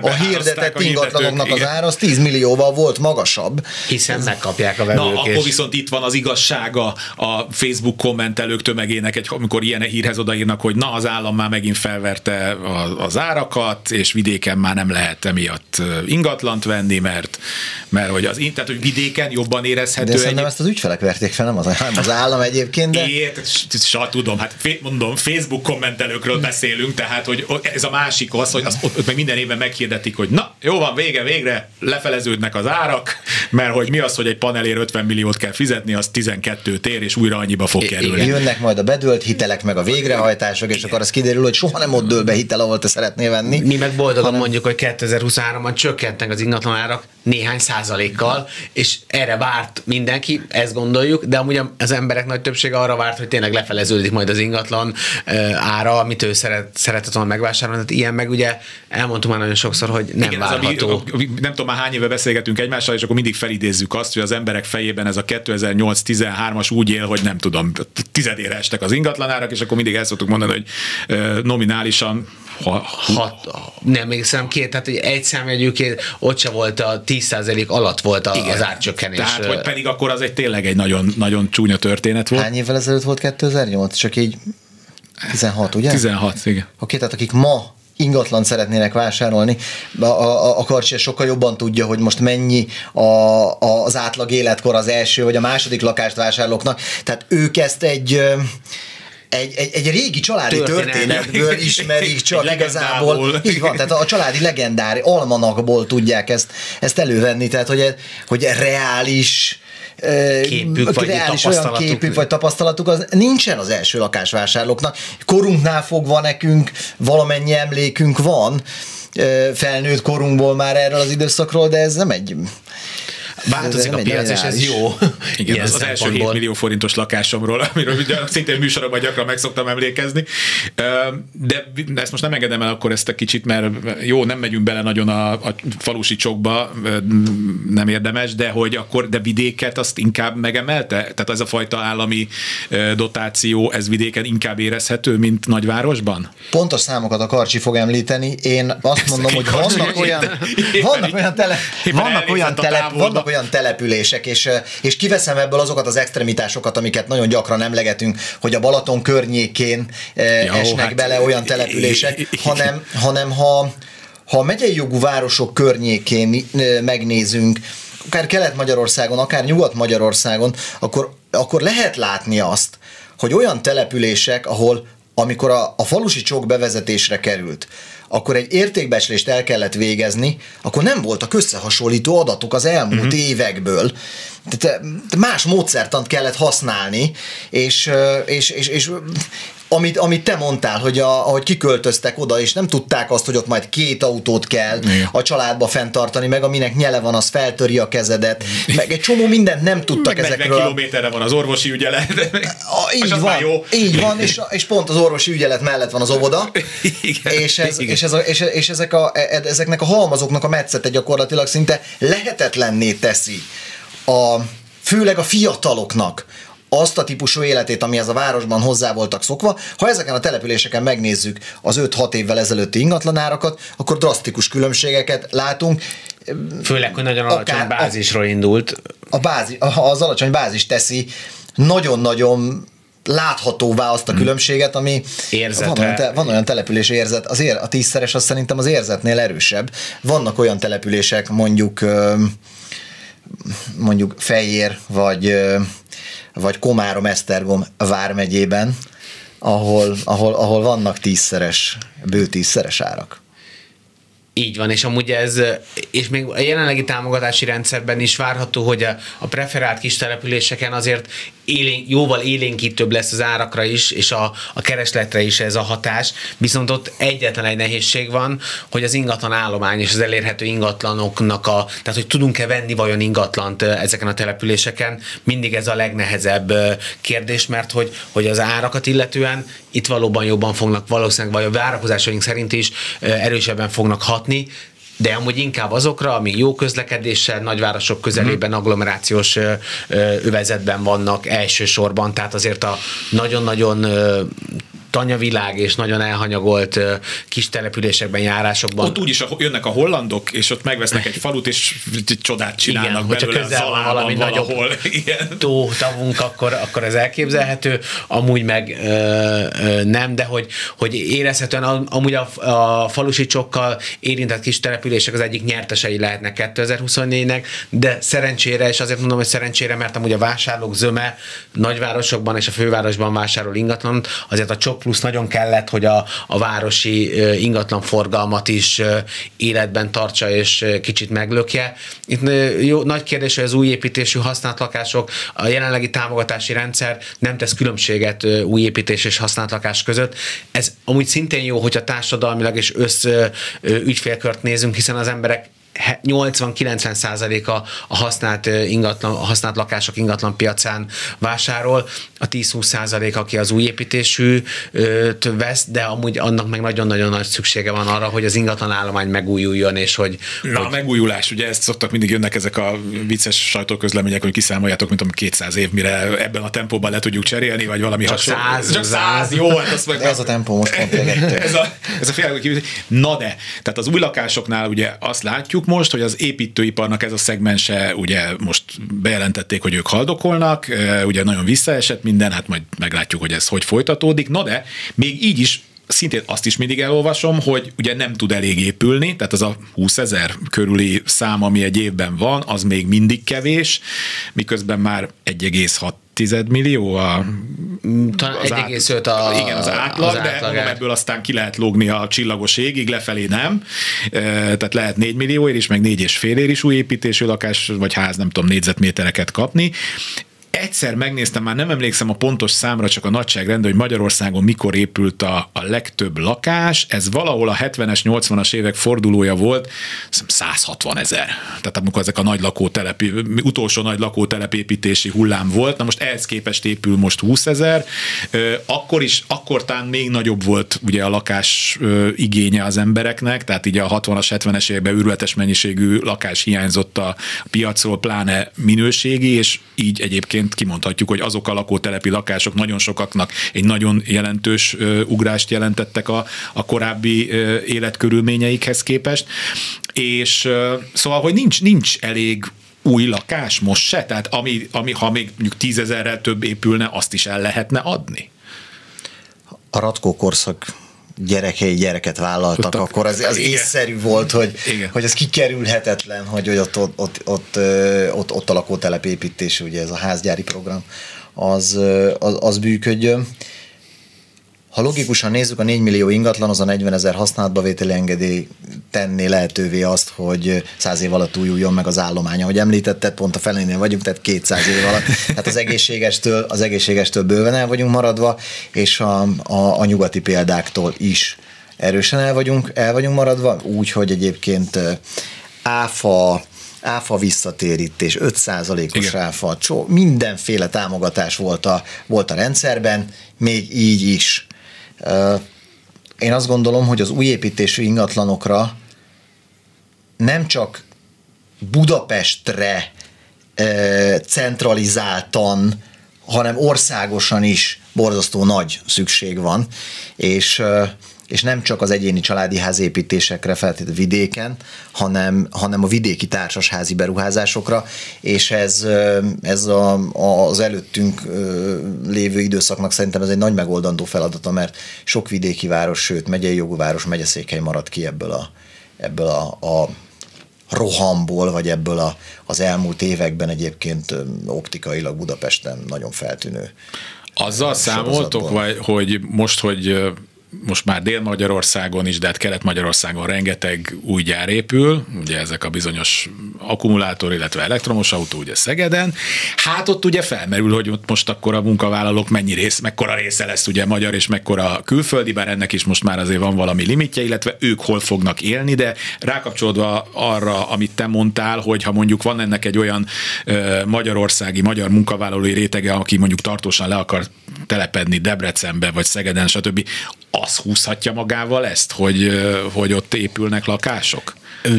Speaker 2: a hirdetett ingatlanoknak az ára az 10 millióval volt magasabb.
Speaker 3: Hiszen megkapják a vevők.
Speaker 1: Na, akkor viszont itt van az igazsága a Facebook kommentelők tömegének, egy, amikor ilyen hírhez odaírnak, hogy na, az állam már megint felverte az árakat, és vidéken már nem lehet emiatt ingatlant venni, mert, mert hogy az, tehát, hogy vidéken jobban érezhető. De
Speaker 2: szerintem egy... ezt az ügyfelek verték fel, nem az, az állam egyébként. De...
Speaker 1: Ért, sa, tudom, hát mondom, Facebook kommentelőkről beszélünk, tehát hogy ez a másik az, hogy az, ott, ott meg minden évben meghirdetik, hogy na, jó van, vége, végre lefeleződnek az árak, mert hogy mi az, hogy egy panelért 50 milliót kell fizetni, az 12 tér, és újra annyiba fog kerülni.
Speaker 2: Jönnek majd a bedölt hitelek, meg a végrehajtások, és akkor az kiderül, hogy soha nem ott dől be hitel, ahol te szeretnél venni.
Speaker 3: Mi meg boldogan hanem... mondjuk, hogy 2023-ban csökkentek az ingatlan árak néhány százalékkal, és erre várt mindenki, ezt gondoljuk, de amúgy az emberek nagy többsége arra várt, hogy tényleg lefele lefeleződik majd az ingatlan ára, amit ő szeret, szeretett volna megvásárolni. Tehát ilyen meg ugye elmondtuk már nagyon sokszor, hogy nem Igen, várható.
Speaker 1: Ez a, nem tudom, már hány éve beszélgetünk egymással, és akkor mindig felidézzük azt, hogy az emberek fejében ez a 2008-13-as úgy él, hogy nem tudom, tizedére estek az ingatlanárak, és akkor mindig el szoktuk mondani, hogy nominálisan
Speaker 3: ha, hat, nem hiszem két, tehát hogy egy számjegyűként ott se volt a 10% alatt volt a, Igen. az árcsökkenés.
Speaker 1: Tehát, hogy pedig akkor az egy tényleg egy nagyon, nagyon csúnya történet volt.
Speaker 2: Hány évvel ezelőtt volt 2008? Csak így 16, ugye?
Speaker 1: 16, igen.
Speaker 2: Oké, tehát akik ma ingatlan szeretnének vásárolni, a, a, a Karcsi sokkal jobban tudja, hogy most mennyi a, a, az átlag életkor az első vagy a második lakást vásárlóknak. Tehát ők ezt egy egy, egy, egy régi családi Történet. történetből ismerik csak igazából. Így van, tehát a családi legendári almanakból tudják ezt, ezt elővenni, tehát hogy, hogy reális
Speaker 3: képük, vagy reális
Speaker 2: olyan képük vagy tapasztalatuk az nincsen az első lakásvásárlóknak. Korunknál fogva nekünk valamennyi emlékünk van, felnőtt korunkból már erről az időszakról, de ez nem egy
Speaker 3: Változik a piac, és ez jó.
Speaker 1: Igen, az, az első 7 millió forintos lakásomról, amiről ugye szintén műsorokban gyakran meg szoktam emlékezni. De ezt most nem engedem el akkor ezt a kicsit, mert jó, nem megyünk bele nagyon a, a falusi csokba, nem érdemes, de hogy akkor, de vidéket azt inkább megemelte? Tehát ez a fajta állami dotáció, ez vidéken inkább érezhető, mint nagyvárosban?
Speaker 2: Pontos számokat a Karcsi fog említeni. Én azt mondom, hogy vannak olyan, vannak olyan, tele, vannak olyan, tele, vannak olyan települések, és, és kiveszem ebből azokat az extremitásokat, amiket nagyon gyakran emlegetünk, hogy a Balaton környékén Jó, esnek hát, bele olyan települések, hanem, hanem ha, ha a megyei jogú városok környékén megnézünk, akár Kelet-Magyarországon, akár Nyugat-Magyarországon, akkor, akkor lehet látni azt, hogy olyan települések, ahol amikor a, a falusi csok bevezetésre került, akkor egy értékbecslést el kellett végezni, akkor nem voltak összehasonlító adatok az elmúlt uh-huh. évekből. Tehát más módszertant kellett használni, és, és, és, és amit, amit te mondtál, hogy a, ahogy kiköltöztek oda, és nem tudták azt, hogy ott majd két autót kell Igen. a családba fenntartani, meg aminek nyele van, az feltöri a kezedet, meg egy csomó mindent nem tudtak meg ezekről.
Speaker 1: kilométerre van az orvosi ügyelet.
Speaker 2: A, így van, jó. így van, és, és pont az orvosi ügyelet mellett van az óvoda, Igen. És, ez, Igen. És, ez a, és, és ezek a, e, ezeknek a halmazoknak a metszete gyakorlatilag szinte lehetetlenné teszi a, főleg a fiataloknak azt a típusú életét, amihez a városban hozzá voltak szokva. Ha ezeken a településeken megnézzük az 5-6 évvel ezelőtti ingatlanárakat, akkor drasztikus különbségeket látunk.
Speaker 3: Főleg, hogy nagyon alacsony Akár bázisról indult.
Speaker 2: A bázis, az alacsony bázis teszi nagyon-nagyon láthatóvá azt a hmm. különbséget, ami
Speaker 3: Érzetre.
Speaker 2: van olyan, te, van olyan település érzet, az ér, a tízszeres az szerintem az érzetnél erősebb. Vannak olyan települések, mondjuk mondjuk Fejér, vagy, vagy Komárom, Esztergom vármegyében, ahol, ahol, ahol vannak tízszeres, bő tízszeres árak.
Speaker 3: Így van, és amúgy ez, és még a jelenlegi támogatási rendszerben is várható, hogy a, a preferált kis településeken azért élén, jóval élénkítőbb lesz az árakra is, és a, a keresletre is ez a hatás, viszont ott egyetlen egy nehézség van, hogy az ingatlan állomány és az elérhető ingatlanoknak a, tehát hogy tudunk-e venni vajon ingatlant ezeken a településeken, mindig ez a legnehezebb kérdés, mert hogy, hogy az árakat illetően itt valóban jobban fognak valószínűleg, vagy a várakozásaink szerint is erősebben fognak hatni, de amúgy inkább azokra, ami jó közlekedéssel, nagyvárosok közelében, mm. agglomerációs övezetben vannak elsősorban, tehát azért a nagyon-nagyon tanyavilág és nagyon elhanyagolt kis településekben, járásokban.
Speaker 1: Ott úgyis jönnek a hollandok, és ott megvesznek egy falut, és csodát csinálnak Igen,
Speaker 3: belőle. Hogyha közel valami valahol. Igen. tó tavunk, akkor, akkor ez elképzelhető, amúgy meg ö, ö, nem, de hogy, hogy érezhetően amúgy a, a falusi csokkal érintett kis települések az egyik nyertesei lehetnek 2024-nek, de szerencsére, és azért mondom, hogy szerencsére, mert amúgy a vásárlók zöme nagyvárosokban és a fővárosban vásárol ingatlan, azért a csok plusz nagyon kellett, hogy a, a városi ingatlan forgalmat is életben tartsa és kicsit meglökje. Itt jó, nagy kérdés, hogy az új építésű használt lakások, a jelenlegi támogatási rendszer nem tesz különbséget új építés és használt lakás között. Ez amúgy szintén jó, hogyha társadalmilag és össz ügyfélkört nézünk, hiszen az emberek 80-90 százaléka a használt ingatlan, a használt lakások ingatlan piacán vásárol, a 10-20 százalék, aki az új építésű vesz, de amúgy annak meg nagyon-nagyon nagy szüksége van arra, hogy az ingatlan állomány megújuljon, és hogy...
Speaker 1: Na,
Speaker 3: hogy...
Speaker 1: a megújulás, ugye ezt szoktak mindig jönnek ezek a vicces sajtóközlemények, hogy kiszámoljátok, mint a 200 év, mire ebben a tempóban le tudjuk cserélni, vagy valami
Speaker 3: Csak hasonló. 100,
Speaker 1: Csak 100, jó, hát azt
Speaker 2: meg... Ez a tempó most
Speaker 1: ez a, ez a fél, Na de, tehát az új lakásoknál ugye azt látjuk, most, hogy az építőiparnak ez a szegmense, ugye most bejelentették, hogy ők haldokolnak, ugye nagyon visszaesett minden, hát majd meglátjuk, hogy ez hogy folytatódik. Na de, még így is szintén azt is mindig elolvasom, hogy ugye nem tud elég épülni, tehát az a 20 ezer körüli szám, ami egy évben van, az még mindig kevés, miközben már 1,6 tized millió a...
Speaker 3: Talán 1,5 a,
Speaker 1: igen, az átlag, az de mondom, ebből aztán ki lehet lógni a csillagos égig, lefelé nem. Tehát lehet 4 millióért is, meg 4 és félért is új építésű lakás, vagy ház, nem tudom, négyzetmétereket kapni egyszer megnéztem, már nem emlékszem a pontos számra, csak a nagyságrend, hogy Magyarországon mikor épült a, a legtöbb lakás. Ez valahol a 70-es, 80-as évek fordulója volt, 160 ezer. Tehát amikor ezek a nagy lakótelep, utolsó nagy lakótelepépítési hullám volt, na most ehhez képest épül most 20 ezer. Akkor is, akkor talán még nagyobb volt ugye a lakás igénye az embereknek, tehát így a 60-as, 70-es években űrletes mennyiségű lakás hiányzott a piacról, pláne minőségi, és így egyébként kimondhatjuk, hogy azok a lakótelepi lakások nagyon sokaknak egy nagyon jelentős ugrást jelentettek a, a korábbi életkörülményeikhez képest, és szóval, hogy nincs, nincs elég új lakás most se? Tehát ami, ami ha még mondjuk tízezerrel több épülne, azt is el lehetne adni?
Speaker 2: A Ratkó korszak gyerekei gyereket vállaltak, Tudtak. akkor az, az észszerű volt, hogy, Igen. hogy ez kikerülhetetlen, hogy, hogy ott, ott, ott, ott, ott, ott a lakótelep építés, ugye ez a házgyári program, az, az, az bűködjön. Ha logikusan nézzük, a 4 millió ingatlan, az a 40 ezer használatba engedély tenné lehetővé azt, hogy 100 év alatt újuljon meg az állománya. Ahogy említetted, pont a felénél vagyunk, tehát 200 év alatt. Tehát az egészségestől, az egészségestől bőven el vagyunk maradva, és a, a, a nyugati példáktól is erősen el vagyunk, el vagyunk maradva, úgy, hogy egyébként áfa, áfa visszatérítés, 5%-os Igen. áfa, csó, mindenféle támogatás volt a, volt a rendszerben, még így is én azt gondolom, hogy az új építésű ingatlanokra nem csak Budapestre centralizáltan hanem országosan is borzasztó nagy szükség van, és és nem csak az egyéni családi házépítésekre feltétlenül vidéken, hanem, hanem a vidéki társasházi beruházásokra, és ez, ez a, az előttünk lévő időszaknak szerintem ez egy nagy megoldandó feladata, mert sok vidéki város, sőt megyei jogú város, megyeszékhely maradt ki ebből a, ebből a, a rohamból, vagy ebből a, az elmúlt években egyébként optikailag Budapesten nagyon feltűnő.
Speaker 1: Azzal számoltok, vagy, hogy most, hogy most már Dél-Magyarországon is, de hát Kelet-Magyarországon rengeteg új gyár épül, ugye ezek a bizonyos akkumulátor, illetve elektromos autó, ugye Szegeden. Hát ott ugye felmerül, hogy ott most akkor a munkavállalók mennyi rész, mekkora része lesz ugye magyar és mekkora külföldi, bár ennek is most már azért van valami limitje, illetve ők hol fognak élni, de rákapcsolódva arra, amit te mondtál, hogy ha mondjuk van ennek egy olyan ö, magyarországi, magyar munkavállalói rétege, aki mondjuk tartósan le akar telepedni Debrecenbe, vagy Szegeden, stb., az húzhatja magával ezt, hogy, hogy ott épülnek lakások?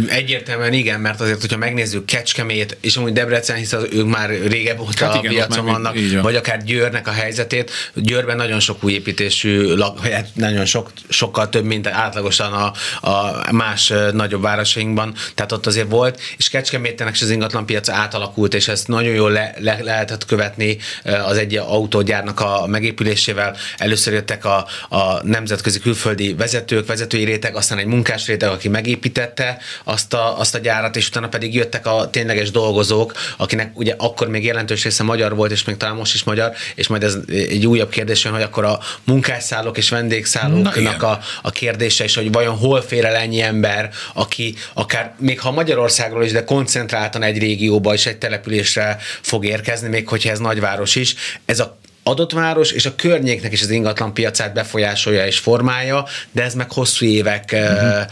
Speaker 3: Egyértelműen igen, mert azért, hogyha megnézzük Kecskemét, és amúgy Debrecen, hiszen ők már régebb óta hát igen, a piacon vannak, van. vagy akár Győrnek a helyzetét. Győrben nagyon sok új építésű, hát nagyon sok, sokkal több, mint átlagosan a, a más nagyobb városainkban, tehát ott azért volt, és Kecskemétenek is az ingatlan piac átalakult, és ezt nagyon jól le, le, lehetett követni az egy autógyárnak a megépülésével. Először jöttek a, a nemzetközi külföldi vezetők, vezetői réteg, aztán egy munkás réteg, aki megépítette, azt a, azt a gyárat, és utána pedig jöttek a tényleges dolgozók, akinek ugye akkor még jelentős része magyar volt, és még talán most is magyar, és majd ez egy újabb kérdés, hogy akkor a munkásszállók és vendégszállóknak a, a kérdése is, hogy vajon hol fér el ennyi ember, aki akár még ha Magyarországról is, de koncentráltan egy régióba és egy településre fog érkezni, még hogyha ez nagyváros is. Ez a adott város és a környéknek is az ingatlan piacát befolyásolja és formálja, de ez meg hosszú évek uh-huh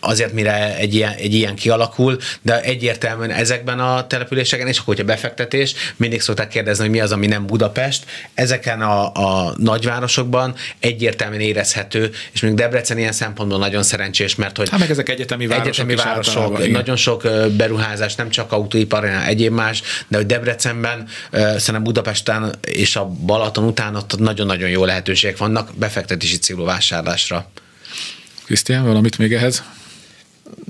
Speaker 3: azért, mire egy ilyen, egy ilyen kialakul, de egyértelműen ezekben a településeken, és akkor, hogyha befektetés, mindig szokták kérdezni, hogy mi az, ami nem Budapest. Ezeken a, a nagyvárosokban egyértelműen érezhető, és még Debrecen ilyen szempontból nagyon szerencsés, mert hogy
Speaker 1: hát meg ezek egyetemi városok,
Speaker 3: egyetemi városok nagyon sok beruházás, nem csak autóipar, hanem egyéb más, de hogy Debrecenben, szerintem Budapesten és a Balaton után ott nagyon-nagyon jó lehetőségek vannak befektetési célú vásárlásra.
Speaker 1: Krisztián, valamit még ehhez?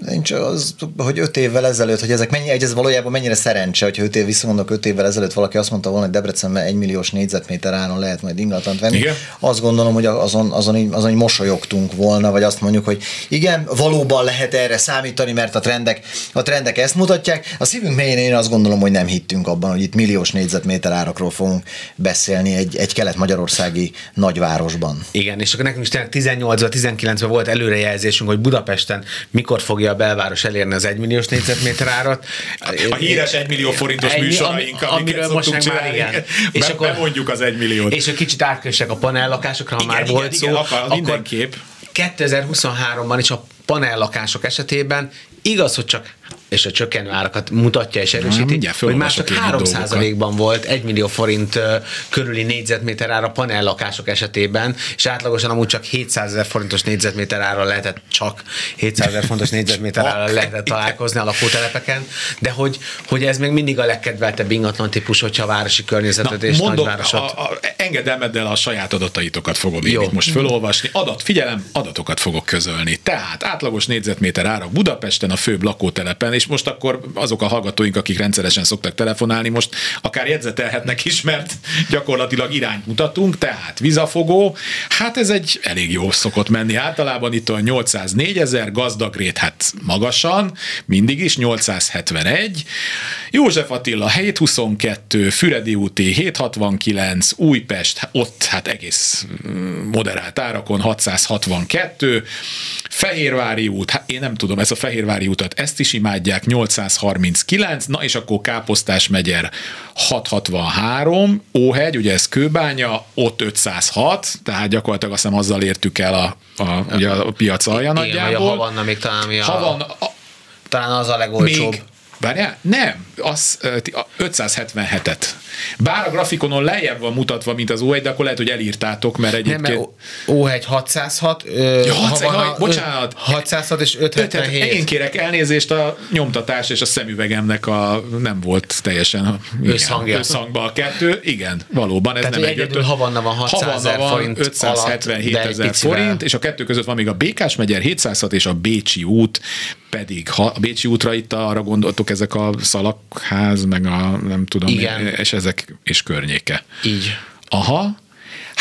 Speaker 2: Nincs az, hogy öt évvel ezelőtt, hogy ezek mennyi, ez valójában mennyire szerencse, hogyha öt év visszamondok, öt évvel ezelőtt valaki azt mondta volna, hogy Debrecenben egy milliós négyzetméter áron lehet majd ingatlant venni. Igen? Azt gondolom, hogy azon, azon, így, azon így mosolyogtunk volna, vagy azt mondjuk, hogy igen, valóban lehet erre számítani, mert a trendek, a trendek ezt mutatják. A szívünk mélyén én azt gondolom, hogy nem hittünk abban, hogy itt milliós négyzetméter árakról fogunk beszélni egy, egy kelet-magyarországi nagyvárosban.
Speaker 3: Igen, és akkor nekünk is 18-19-ben volt előrejelzésünk, hogy Budapesten mikor fogja a belváros elérni az egymilliós négyzetméter árat.
Speaker 1: A híres egymillió forintos egy, műsoraink,
Speaker 3: am, amiről most meg már igen.
Speaker 1: És Be, akkor mondjuk az egymilliót.
Speaker 3: És hogy kicsit átkössek a panellakásokra, ha igen, már igen, volt igen, szó.
Speaker 1: Igen, akkor mindenképp.
Speaker 3: 2023-ban is a panellakások esetében igaz, hogy csak és a csökkenő árakat mutatja és erősíti, Na, hogy már csak 3%-ban volt 1 millió forint körüli négyzetméter ára panellakások esetében, és átlagosan amúgy csak 700 ezer forintos négyzetméter ára lehetett csak 700 ezer fontos négyzetméter ára lehetett találkozni a lakótelepeken, de hogy, hogy ez még mindig a legkedveltebb ingatlan típus, hogyha a városi környezetet Na, és mondok, nagyvárosot. A, a,
Speaker 1: engedelmeddel a saját adataitokat fogom Jó. én most felolvasni. Adat, figyelem, adatokat fogok közölni. Tehát átlagos négyzetméter ára Budapesten a főbb lakótelepen, és most akkor azok a hallgatóink, akik rendszeresen szoktak telefonálni, most akár jegyzetelhetnek is, mert gyakorlatilag irányt mutatunk, tehát vizafogó, hát ez egy elég jó szokott menni. Általában itt a 804 ezer, gazdagrét hát magasan, mindig is 871, József Attila 722, Füredi úti 769, Újpest, ott hát egész mm, moderált árakon 662, Fehérvári út, hát én nem tudom, ez a Fehérvári útat, ezt is imádják, 839, na és akkor Káposztás megyer 663, Óhegy, ugye ez Kőbánya, ott 506, tehát gyakorlatilag azt hiszem azzal értük el a, a, ugye a piac alja nagyjából.
Speaker 3: Igen, a Havanna még talán mi a,
Speaker 1: Havan, a,
Speaker 3: talán az a legolcsóbb.
Speaker 1: Még, Várjál? Nem, az 577-et. Bár a grafikonon lejjebb van mutatva, mint az O1, de akkor lehet, hogy elírtátok, mert egyébként... Nem,
Speaker 3: mert O1 606,
Speaker 1: ja, 600, jaj, bocsánat.
Speaker 3: 606 és 577.
Speaker 1: Én kérek elnézést, a nyomtatás és a szemüvegemnek a nem volt teljesen
Speaker 3: összhangja.
Speaker 1: összhangban a kettő. Igen, valóban ez
Speaker 3: Tehát
Speaker 1: nem
Speaker 3: egyedül Havanna van 600 ezer forint
Speaker 1: 577 ezer forint, és a kettő között van még a Békás megyer 706 és a Bécsi út pedig ha a Bécsi útra itt arra gondoltok ezek a szalakház, meg a nem tudom, Igen. és ezek és környéke.
Speaker 3: Így.
Speaker 1: Aha,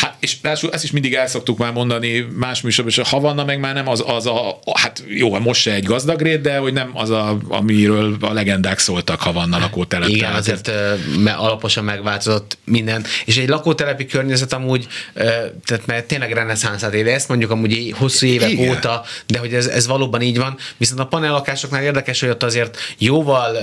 Speaker 1: Hát, és ráadásul ezt is mindig el szoktuk már mondani más műsorban, és ha vanna meg már nem az, az a, hát jó, most se egy gazdag rét, de hogy nem az, a, amiről a legendák szóltak, ha vannak lakótelep.
Speaker 3: Igen, azért ez... alaposan megváltozott minden. És egy lakótelepi környezet amúgy, tehát mert tényleg reneszánszát éli, ezt mondjuk amúgy hosszú évek Igen. óta, de hogy ez, ez valóban így van. Viszont a panellakásoknál érdekes, hogy ott azért jóval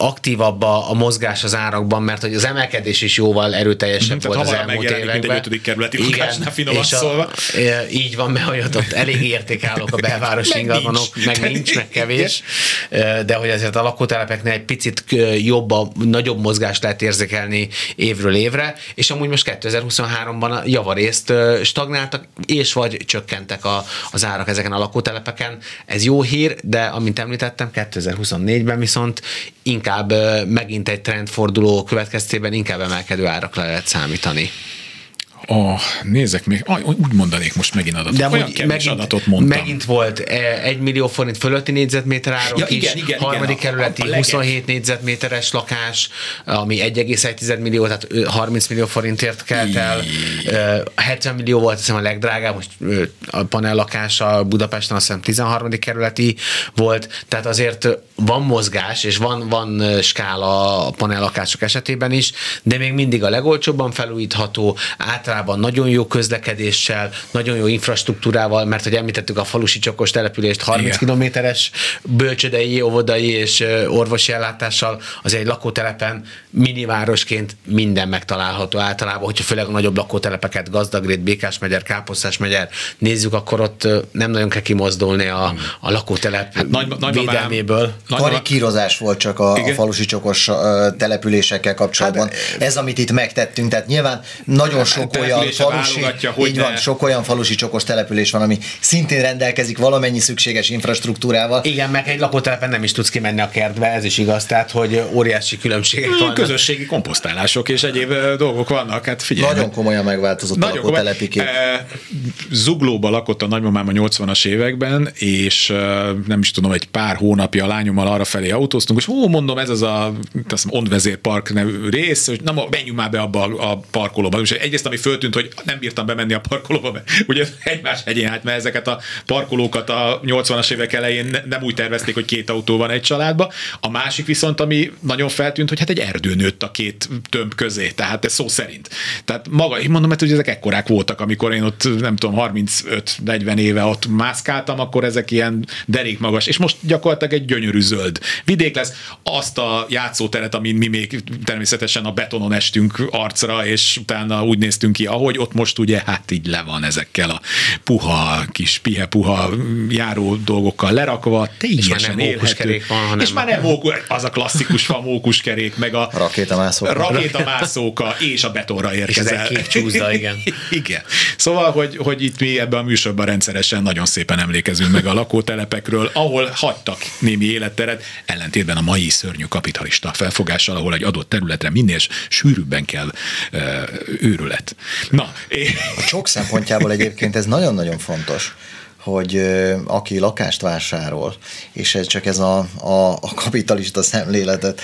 Speaker 3: aktívabb a, a mozgás az árakban, mert hogy az emelkedés is jóval erőteljesebb mm, volt az elmúlt években. Mint egy
Speaker 1: ötödik kerületi lakásnál finoman szólva.
Speaker 3: A, így van, mert hogy ott, ott elég értékállók a belvárosi ingatlanok, meg nincs, meg kevés, de hogy azért a lakótelepeknél egy picit jobb, a, nagyobb mozgást lehet érzékelni évről évre, és amúgy most 2023-ban a javarészt stagnáltak, és vagy csökkentek a, az árak ezeken a lakótelepeken. Ez jó hír, de amint említettem, 2024-ben viszont inkább inkább megint egy trendforduló következtében inkább emelkedő árakra lehet számítani.
Speaker 1: Oh, nézek még, úgy mondanék most megint adatot. De Olyan kevés megint, adatot mondtam.
Speaker 3: Megint volt 1 millió forint fölötti négyzetméter árok ja, igen, is, igen, harmadik igen, kerületi a, a 27 négyzetméteres lakás, ami 1,1 millió, tehát 30 millió forintért kelt el. 70 millió volt hiszem a legdrágább, most a panel lakása Budapesten azt hiszem 13. kerületi volt, tehát azért van mozgás, és van, van skála a panellakások esetében is, de még mindig a legolcsóbban felújítható, általában nagyon jó közlekedéssel, nagyon jó infrastruktúrával, mert hogy említettük a falusi csokos települést 30 kilométeres bölcsödei, óvodai és orvosi ellátással, az egy lakótelepen minivárosként minden megtalálható általában, hogyha főleg a nagyobb lakótelepeket, Gazdagrét, Békás megyer, Káposztás megyer nézzük, akkor ott nem nagyon kell kimozdulni a, a lakótelep hát nagy, nagy, védelméből.
Speaker 2: Karikírozás volt csak a, a falusi csokos településekkel kapcsolatban. Hát, Ez, amit itt megtettünk, tehát nyilván nagyon sok olyan falusi, hogy így van, sok olyan falusi csokos település van, ami szintén rendelkezik valamennyi szükséges infrastruktúrával.
Speaker 3: Igen, meg egy lakótelepen nem is tudsz kimenni a kertbe, ez is igaz, tehát hogy óriási különbségek vannak.
Speaker 1: Közösségi komposztálások és egyéb dolgok vannak, hát figyelj.
Speaker 2: Nagyon komolyan megváltozott nagyon a lakótelepi kép.
Speaker 1: Zuglóba lakott a nagymamám a 80-as években, és nem is tudom, egy pár hónapja a lányommal arra felé autóztunk, és hú, mondom, ez az a Ondvezér Park nevű rész, hogy na, menjünk már be abba a parkolóba. És egyrészt, ami föltűnt, hogy nem bírtam bemenni a parkolóba, mert ugye egymás hegyén hát, mert ezeket a parkolókat a 80-as évek elején nem úgy tervezték, hogy két autó van egy családba. A másik viszont, ami nagyon feltűnt, hogy hát egy erdő nőtt a két tömb közé, tehát ez szó szerint. Tehát maga, én mondom, hogy ezek ekkorák voltak, amikor én ott nem tudom, 35-40 éve ott mászkáltam, akkor ezek ilyen derék magas, és most gyakorlatilag egy gyönyörű zöld vidék lesz. Azt a játszóteret, amin mi még természetesen a betonon estünk arcra, és utána úgy néztünk ki, ahogy ott most ugye hát így le van ezekkel a puha, kis pihe puha járó dolgokkal lerakva, teljesen
Speaker 3: élhető. Van, hanem
Speaker 1: és már nem mókus, az a klasszikus fa mókuskerék, meg a
Speaker 2: rakétamászóka,
Speaker 1: rakétamászóka és a betonra érkezel.
Speaker 3: És csúszda, igen.
Speaker 1: igen. Szóval, hogy, hogy itt mi ebben a műsorban rendszeresen nagyon szépen emlékezünk meg a lakótelepekről, ahol hagytak némi életteret, ellentétben a mai szörnyű kapitalista felfogással, ahol egy adott területre minél sűrűbben kell uh, őrület. Na,
Speaker 2: a csok szempontjából egyébként ez nagyon-nagyon fontos hogy aki lakást vásárol, és ez csak ez a, a, a kapitalista szemléletet,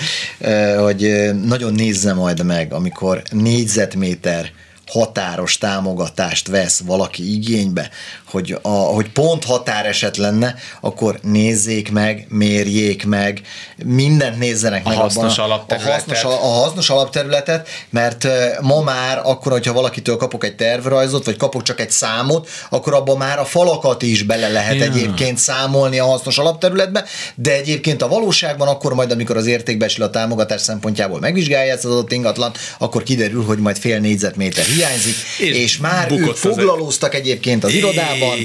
Speaker 2: hogy nagyon nézze majd meg, amikor négyzetméter határos támogatást vesz valaki igénybe, hogy, a, hogy pont határeset lenne, akkor nézzék meg, mérjék meg, mindent nézzenek
Speaker 3: a
Speaker 2: meg
Speaker 3: hasznos
Speaker 2: abban, a, hasznos, a hasznos alapterületet, mert ma már akkor, hogyha valakitől kapok egy tervrajzot, vagy kapok csak egy számot, akkor abban már a falakat is bele lehet yeah. egyébként számolni a hasznos alapterületbe, de egyébként a valóságban akkor majd, amikor az értékbecsül a támogatás szempontjából megvizsgálja ezt az adott ingatlan, akkor kiderül, hogy majd fél négyzetméter hiányzik, és, és már ők foglalóztak egyébként az irodában.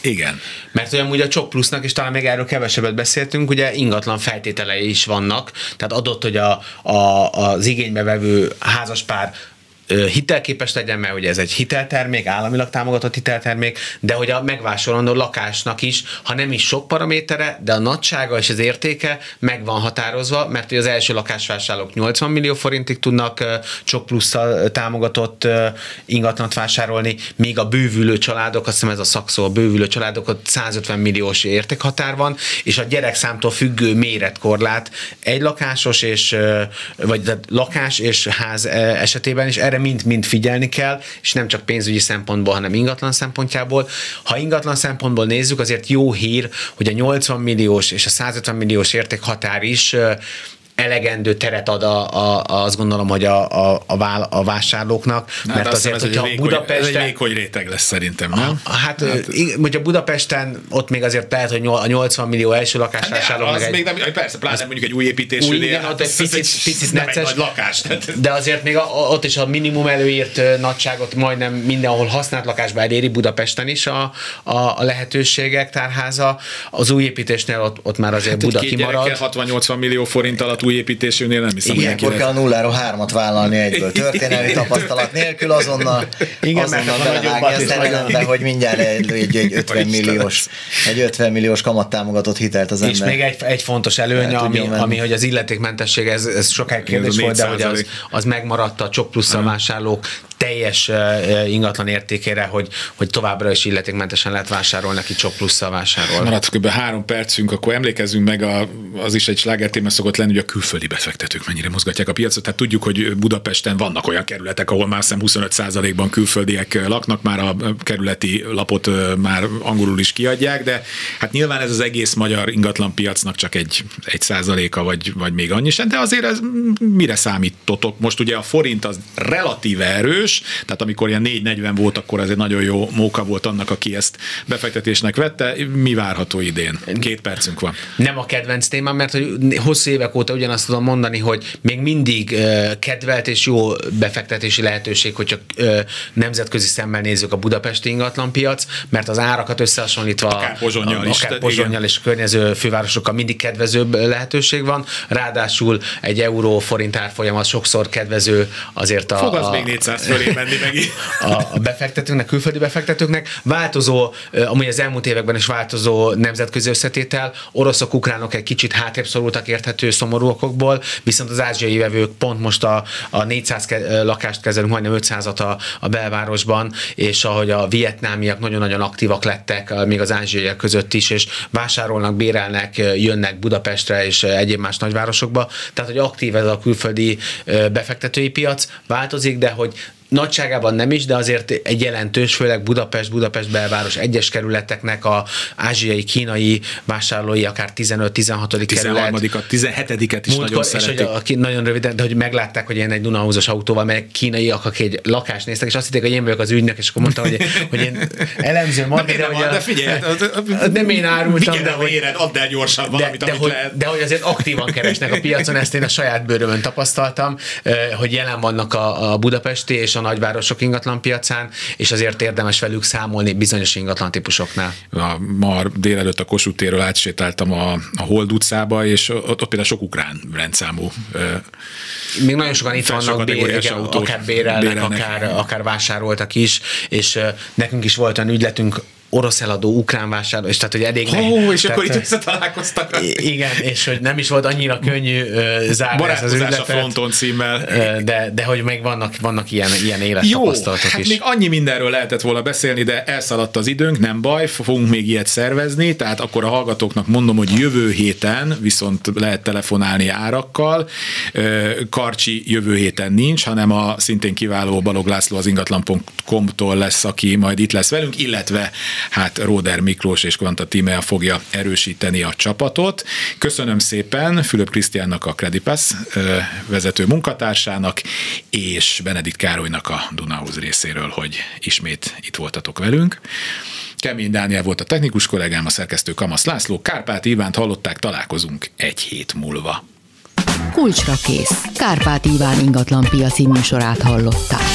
Speaker 1: Igen.
Speaker 3: Mert olyan ugye a Csok Plusznak, és talán még erről kevesebbet beszéltünk, ugye ingatlan feltételei is vannak, tehát adott, hogy a, a, az igénybe vevő házaspár hitelképes legyen, mert ugye ez egy hiteltermék, államilag támogatott hiteltermék, de hogy a megvásárolandó lakásnak is, ha nem is sok paramétere, de a nagysága és az értéke meg van határozva, mert az első lakásvásárlók 80 millió forintig tudnak csak plusszal támogatott ingatlanat vásárolni, míg a bővülő családok, azt hiszem ez a szakszó, a bővülő családok, ott 150 milliós értékhatár van, és a gyerekszámtól függő méretkorlát egy lakásos és vagy lakás és ház esetében is erre erre mind-mind figyelni kell, és nem csak pénzügyi szempontból, hanem ingatlan szempontjából. Ha ingatlan szempontból nézzük, azért jó hír, hogy a 80 milliós és a 150 milliós értékhatár is elegendő teret ad a, a, azt gondolom, hogy a, a, a, vál, a vásárlóknak,
Speaker 1: hát mert azért, ez hogyha vékony, Budapesten... Ez egy vékony réteg lesz szerintem, nem?
Speaker 3: Hát, hát, hogyha Budapesten ott még azért lehet, hogy a 80 millió első lakásvásárlók
Speaker 1: hát meg egy, még nem, persze, pláne mondjuk egy új építésű. Új, igen,
Speaker 3: ott egy picit, egy, picit necces,
Speaker 1: lakás.
Speaker 3: De azért még a, ott is a minimum előírt nagyságot majdnem mindenhol használt lakásba eléri Budapesten is a, a, a lehetőségek tárháza. Az új építésnél ott, ott már azért hát Buda kimarad.
Speaker 1: 60-80 millió forint alatt új építésűnél nem hiszem,
Speaker 2: Ilyenkor kell a nulláról hármat vállalni egyből. Történelmi tapasztalat nélkül azonnal, Igen, azonnal belevágni a szerelembe, hogy mindjárt egy, egy, egy 50 milliós, egy 50 milliós kamattámogatott hitelt az ember.
Speaker 3: És még egy, egy fontos előny, ami, ami, hogy az illetékmentesség, ez, ez sokáig kérdés volt, de hogy az, az megmaradt a csok plusz a vásárlók teljes ingatlan értékére, hogy, hogy továbbra is illetékmentesen lehet vásárolni, neki csak plusszal vásárol.
Speaker 1: Maradt kb. három percünk, akkor emlékezzünk meg, a, az is egy slágertéma szokott lenni, hogy a külföldi befektetők mennyire mozgatják a piacot. Tehát tudjuk, hogy Budapesten vannak olyan kerületek, ahol már szem 25%-ban külföldiek laknak, már a kerületi lapot már angolul is kiadják, de hát nyilván ez az egész magyar ingatlan piacnak csak egy, egy százaléka, vagy, vagy még annyi sem, de azért ez mire számítotok? Most ugye a forint az relatíve erős, erős, tehát amikor ilyen 4-40 volt, akkor ez egy nagyon jó móka volt annak, aki ezt befektetésnek vette. Mi várható idén? Két percünk van.
Speaker 3: Nem a kedvenc témám, mert hogy hosszú évek óta ugyanazt tudom mondani, hogy még mindig kedvelt és jó befektetési lehetőség, hogy csak nemzetközi szemmel nézzük a budapesti ingatlanpiac, mert az árakat összehasonlítva
Speaker 1: akár Pozsonyjal,
Speaker 3: akár Pozsonyjal és a környező fővárosokkal mindig kedvezőbb lehetőség van. Ráadásul egy euró forint árfolyam az sokszor kedvező azért a...
Speaker 1: Fogadsz a, még 400 fölé menni megint.
Speaker 3: A, a befektetőknek, külföldi befektetőknek változó, amúgy az elmúlt években is változó nemzetközi összetétel, oroszok, ukránok egy kicsit hátrébb szorultak érthető szomorú okokból, viszont az ázsiai vevők pont most a, a 400 ke- lakást kezelünk, majdnem 500-at a, a belvárosban, és ahogy a vietnámiak nagyon-nagyon aktívak lettek, még az ázsiaiak között is, és vásárolnak, bérelnek, jönnek Budapestre és egyéb más nagyvárosokba. Tehát, hogy aktív ez a külföldi befektetői piac, változik, de hogy nagyságában nem is, de azért egy jelentős, főleg Budapest, Budapest belváros egyes kerületeknek a ázsiai, kínai vásárlói akár 15-16. kerület.
Speaker 1: 13 17-et is Múltkor, nagyon szeretik.
Speaker 3: És hogy a, nagyon röviden, de hogy meglátták, hogy én egy Dunahúzos autóval megyek, kínaiak, akik egy lakást néztek, és azt hitték, hogy én vagyok az ügynök, és akkor mondtam, hogy, hogy én elemző
Speaker 1: marketing. De, de, de figyelj,
Speaker 3: nem én árultam,
Speaker 1: de hogy, éred, add el gyorsan valamit,
Speaker 3: de, de, hogy, lehet. de hogy azért aktívan keresnek a piacon, ezt én a saját bőrömön tapasztaltam, hogy jelen vannak a, a budapesti és a nagyvárosok ingatlanpiacán, és azért érdemes velük számolni bizonyos ingatlan típusoknál.
Speaker 1: A, ma délelőtt a Kossuth térről átsétáltam a, a Hold utcába, és ott, ott például sok ukrán rendszámú
Speaker 3: még nagyon sokan itt vannak, bér, igen, akár bérelnek, bérelnek. akár, akár vásároltak is, és nekünk is volt olyan ügyletünk, orosz eladó, ukrán vásárló, és tehát, hogy elég...
Speaker 1: Ó, és tehát, akkor itt összetalálkoztak.
Speaker 3: Igen, és hogy nem is volt annyira könnyű uh, zárni ezt az ügyletet.
Speaker 1: a fronton címmel.
Speaker 3: De, de hogy meg vannak, vannak ilyen, ilyen élettapasztalatok
Speaker 1: hát
Speaker 3: is.
Speaker 1: még annyi mindenről lehetett volna beszélni, de elszaladt az időnk, nem baj, fogunk még ilyet szervezni, tehát akkor a hallgatóknak mondom, hogy jövő héten viszont lehet telefonálni árakkal. Karcsi jövő héten nincs, hanem a szintén kiváló Balog László az ingatlan.com-tól lesz, aki majd itt lesz velünk, illetve hát Róder Miklós és Kvanta Tímea fogja erősíteni a csapatot. Köszönöm szépen Fülöp Krisztiánnak a Credipass vezető munkatársának, és Benedikt Károlynak a Dunahoz részéről, hogy ismét itt voltatok velünk. Kemény Dániel volt a technikus kollégám, a szerkesztő Kamasz László, Kárpát Ivánt hallották, találkozunk egy hét múlva.
Speaker 4: Kulcsra kész. Kárpát Iván ingatlan piaci műsorát hallották.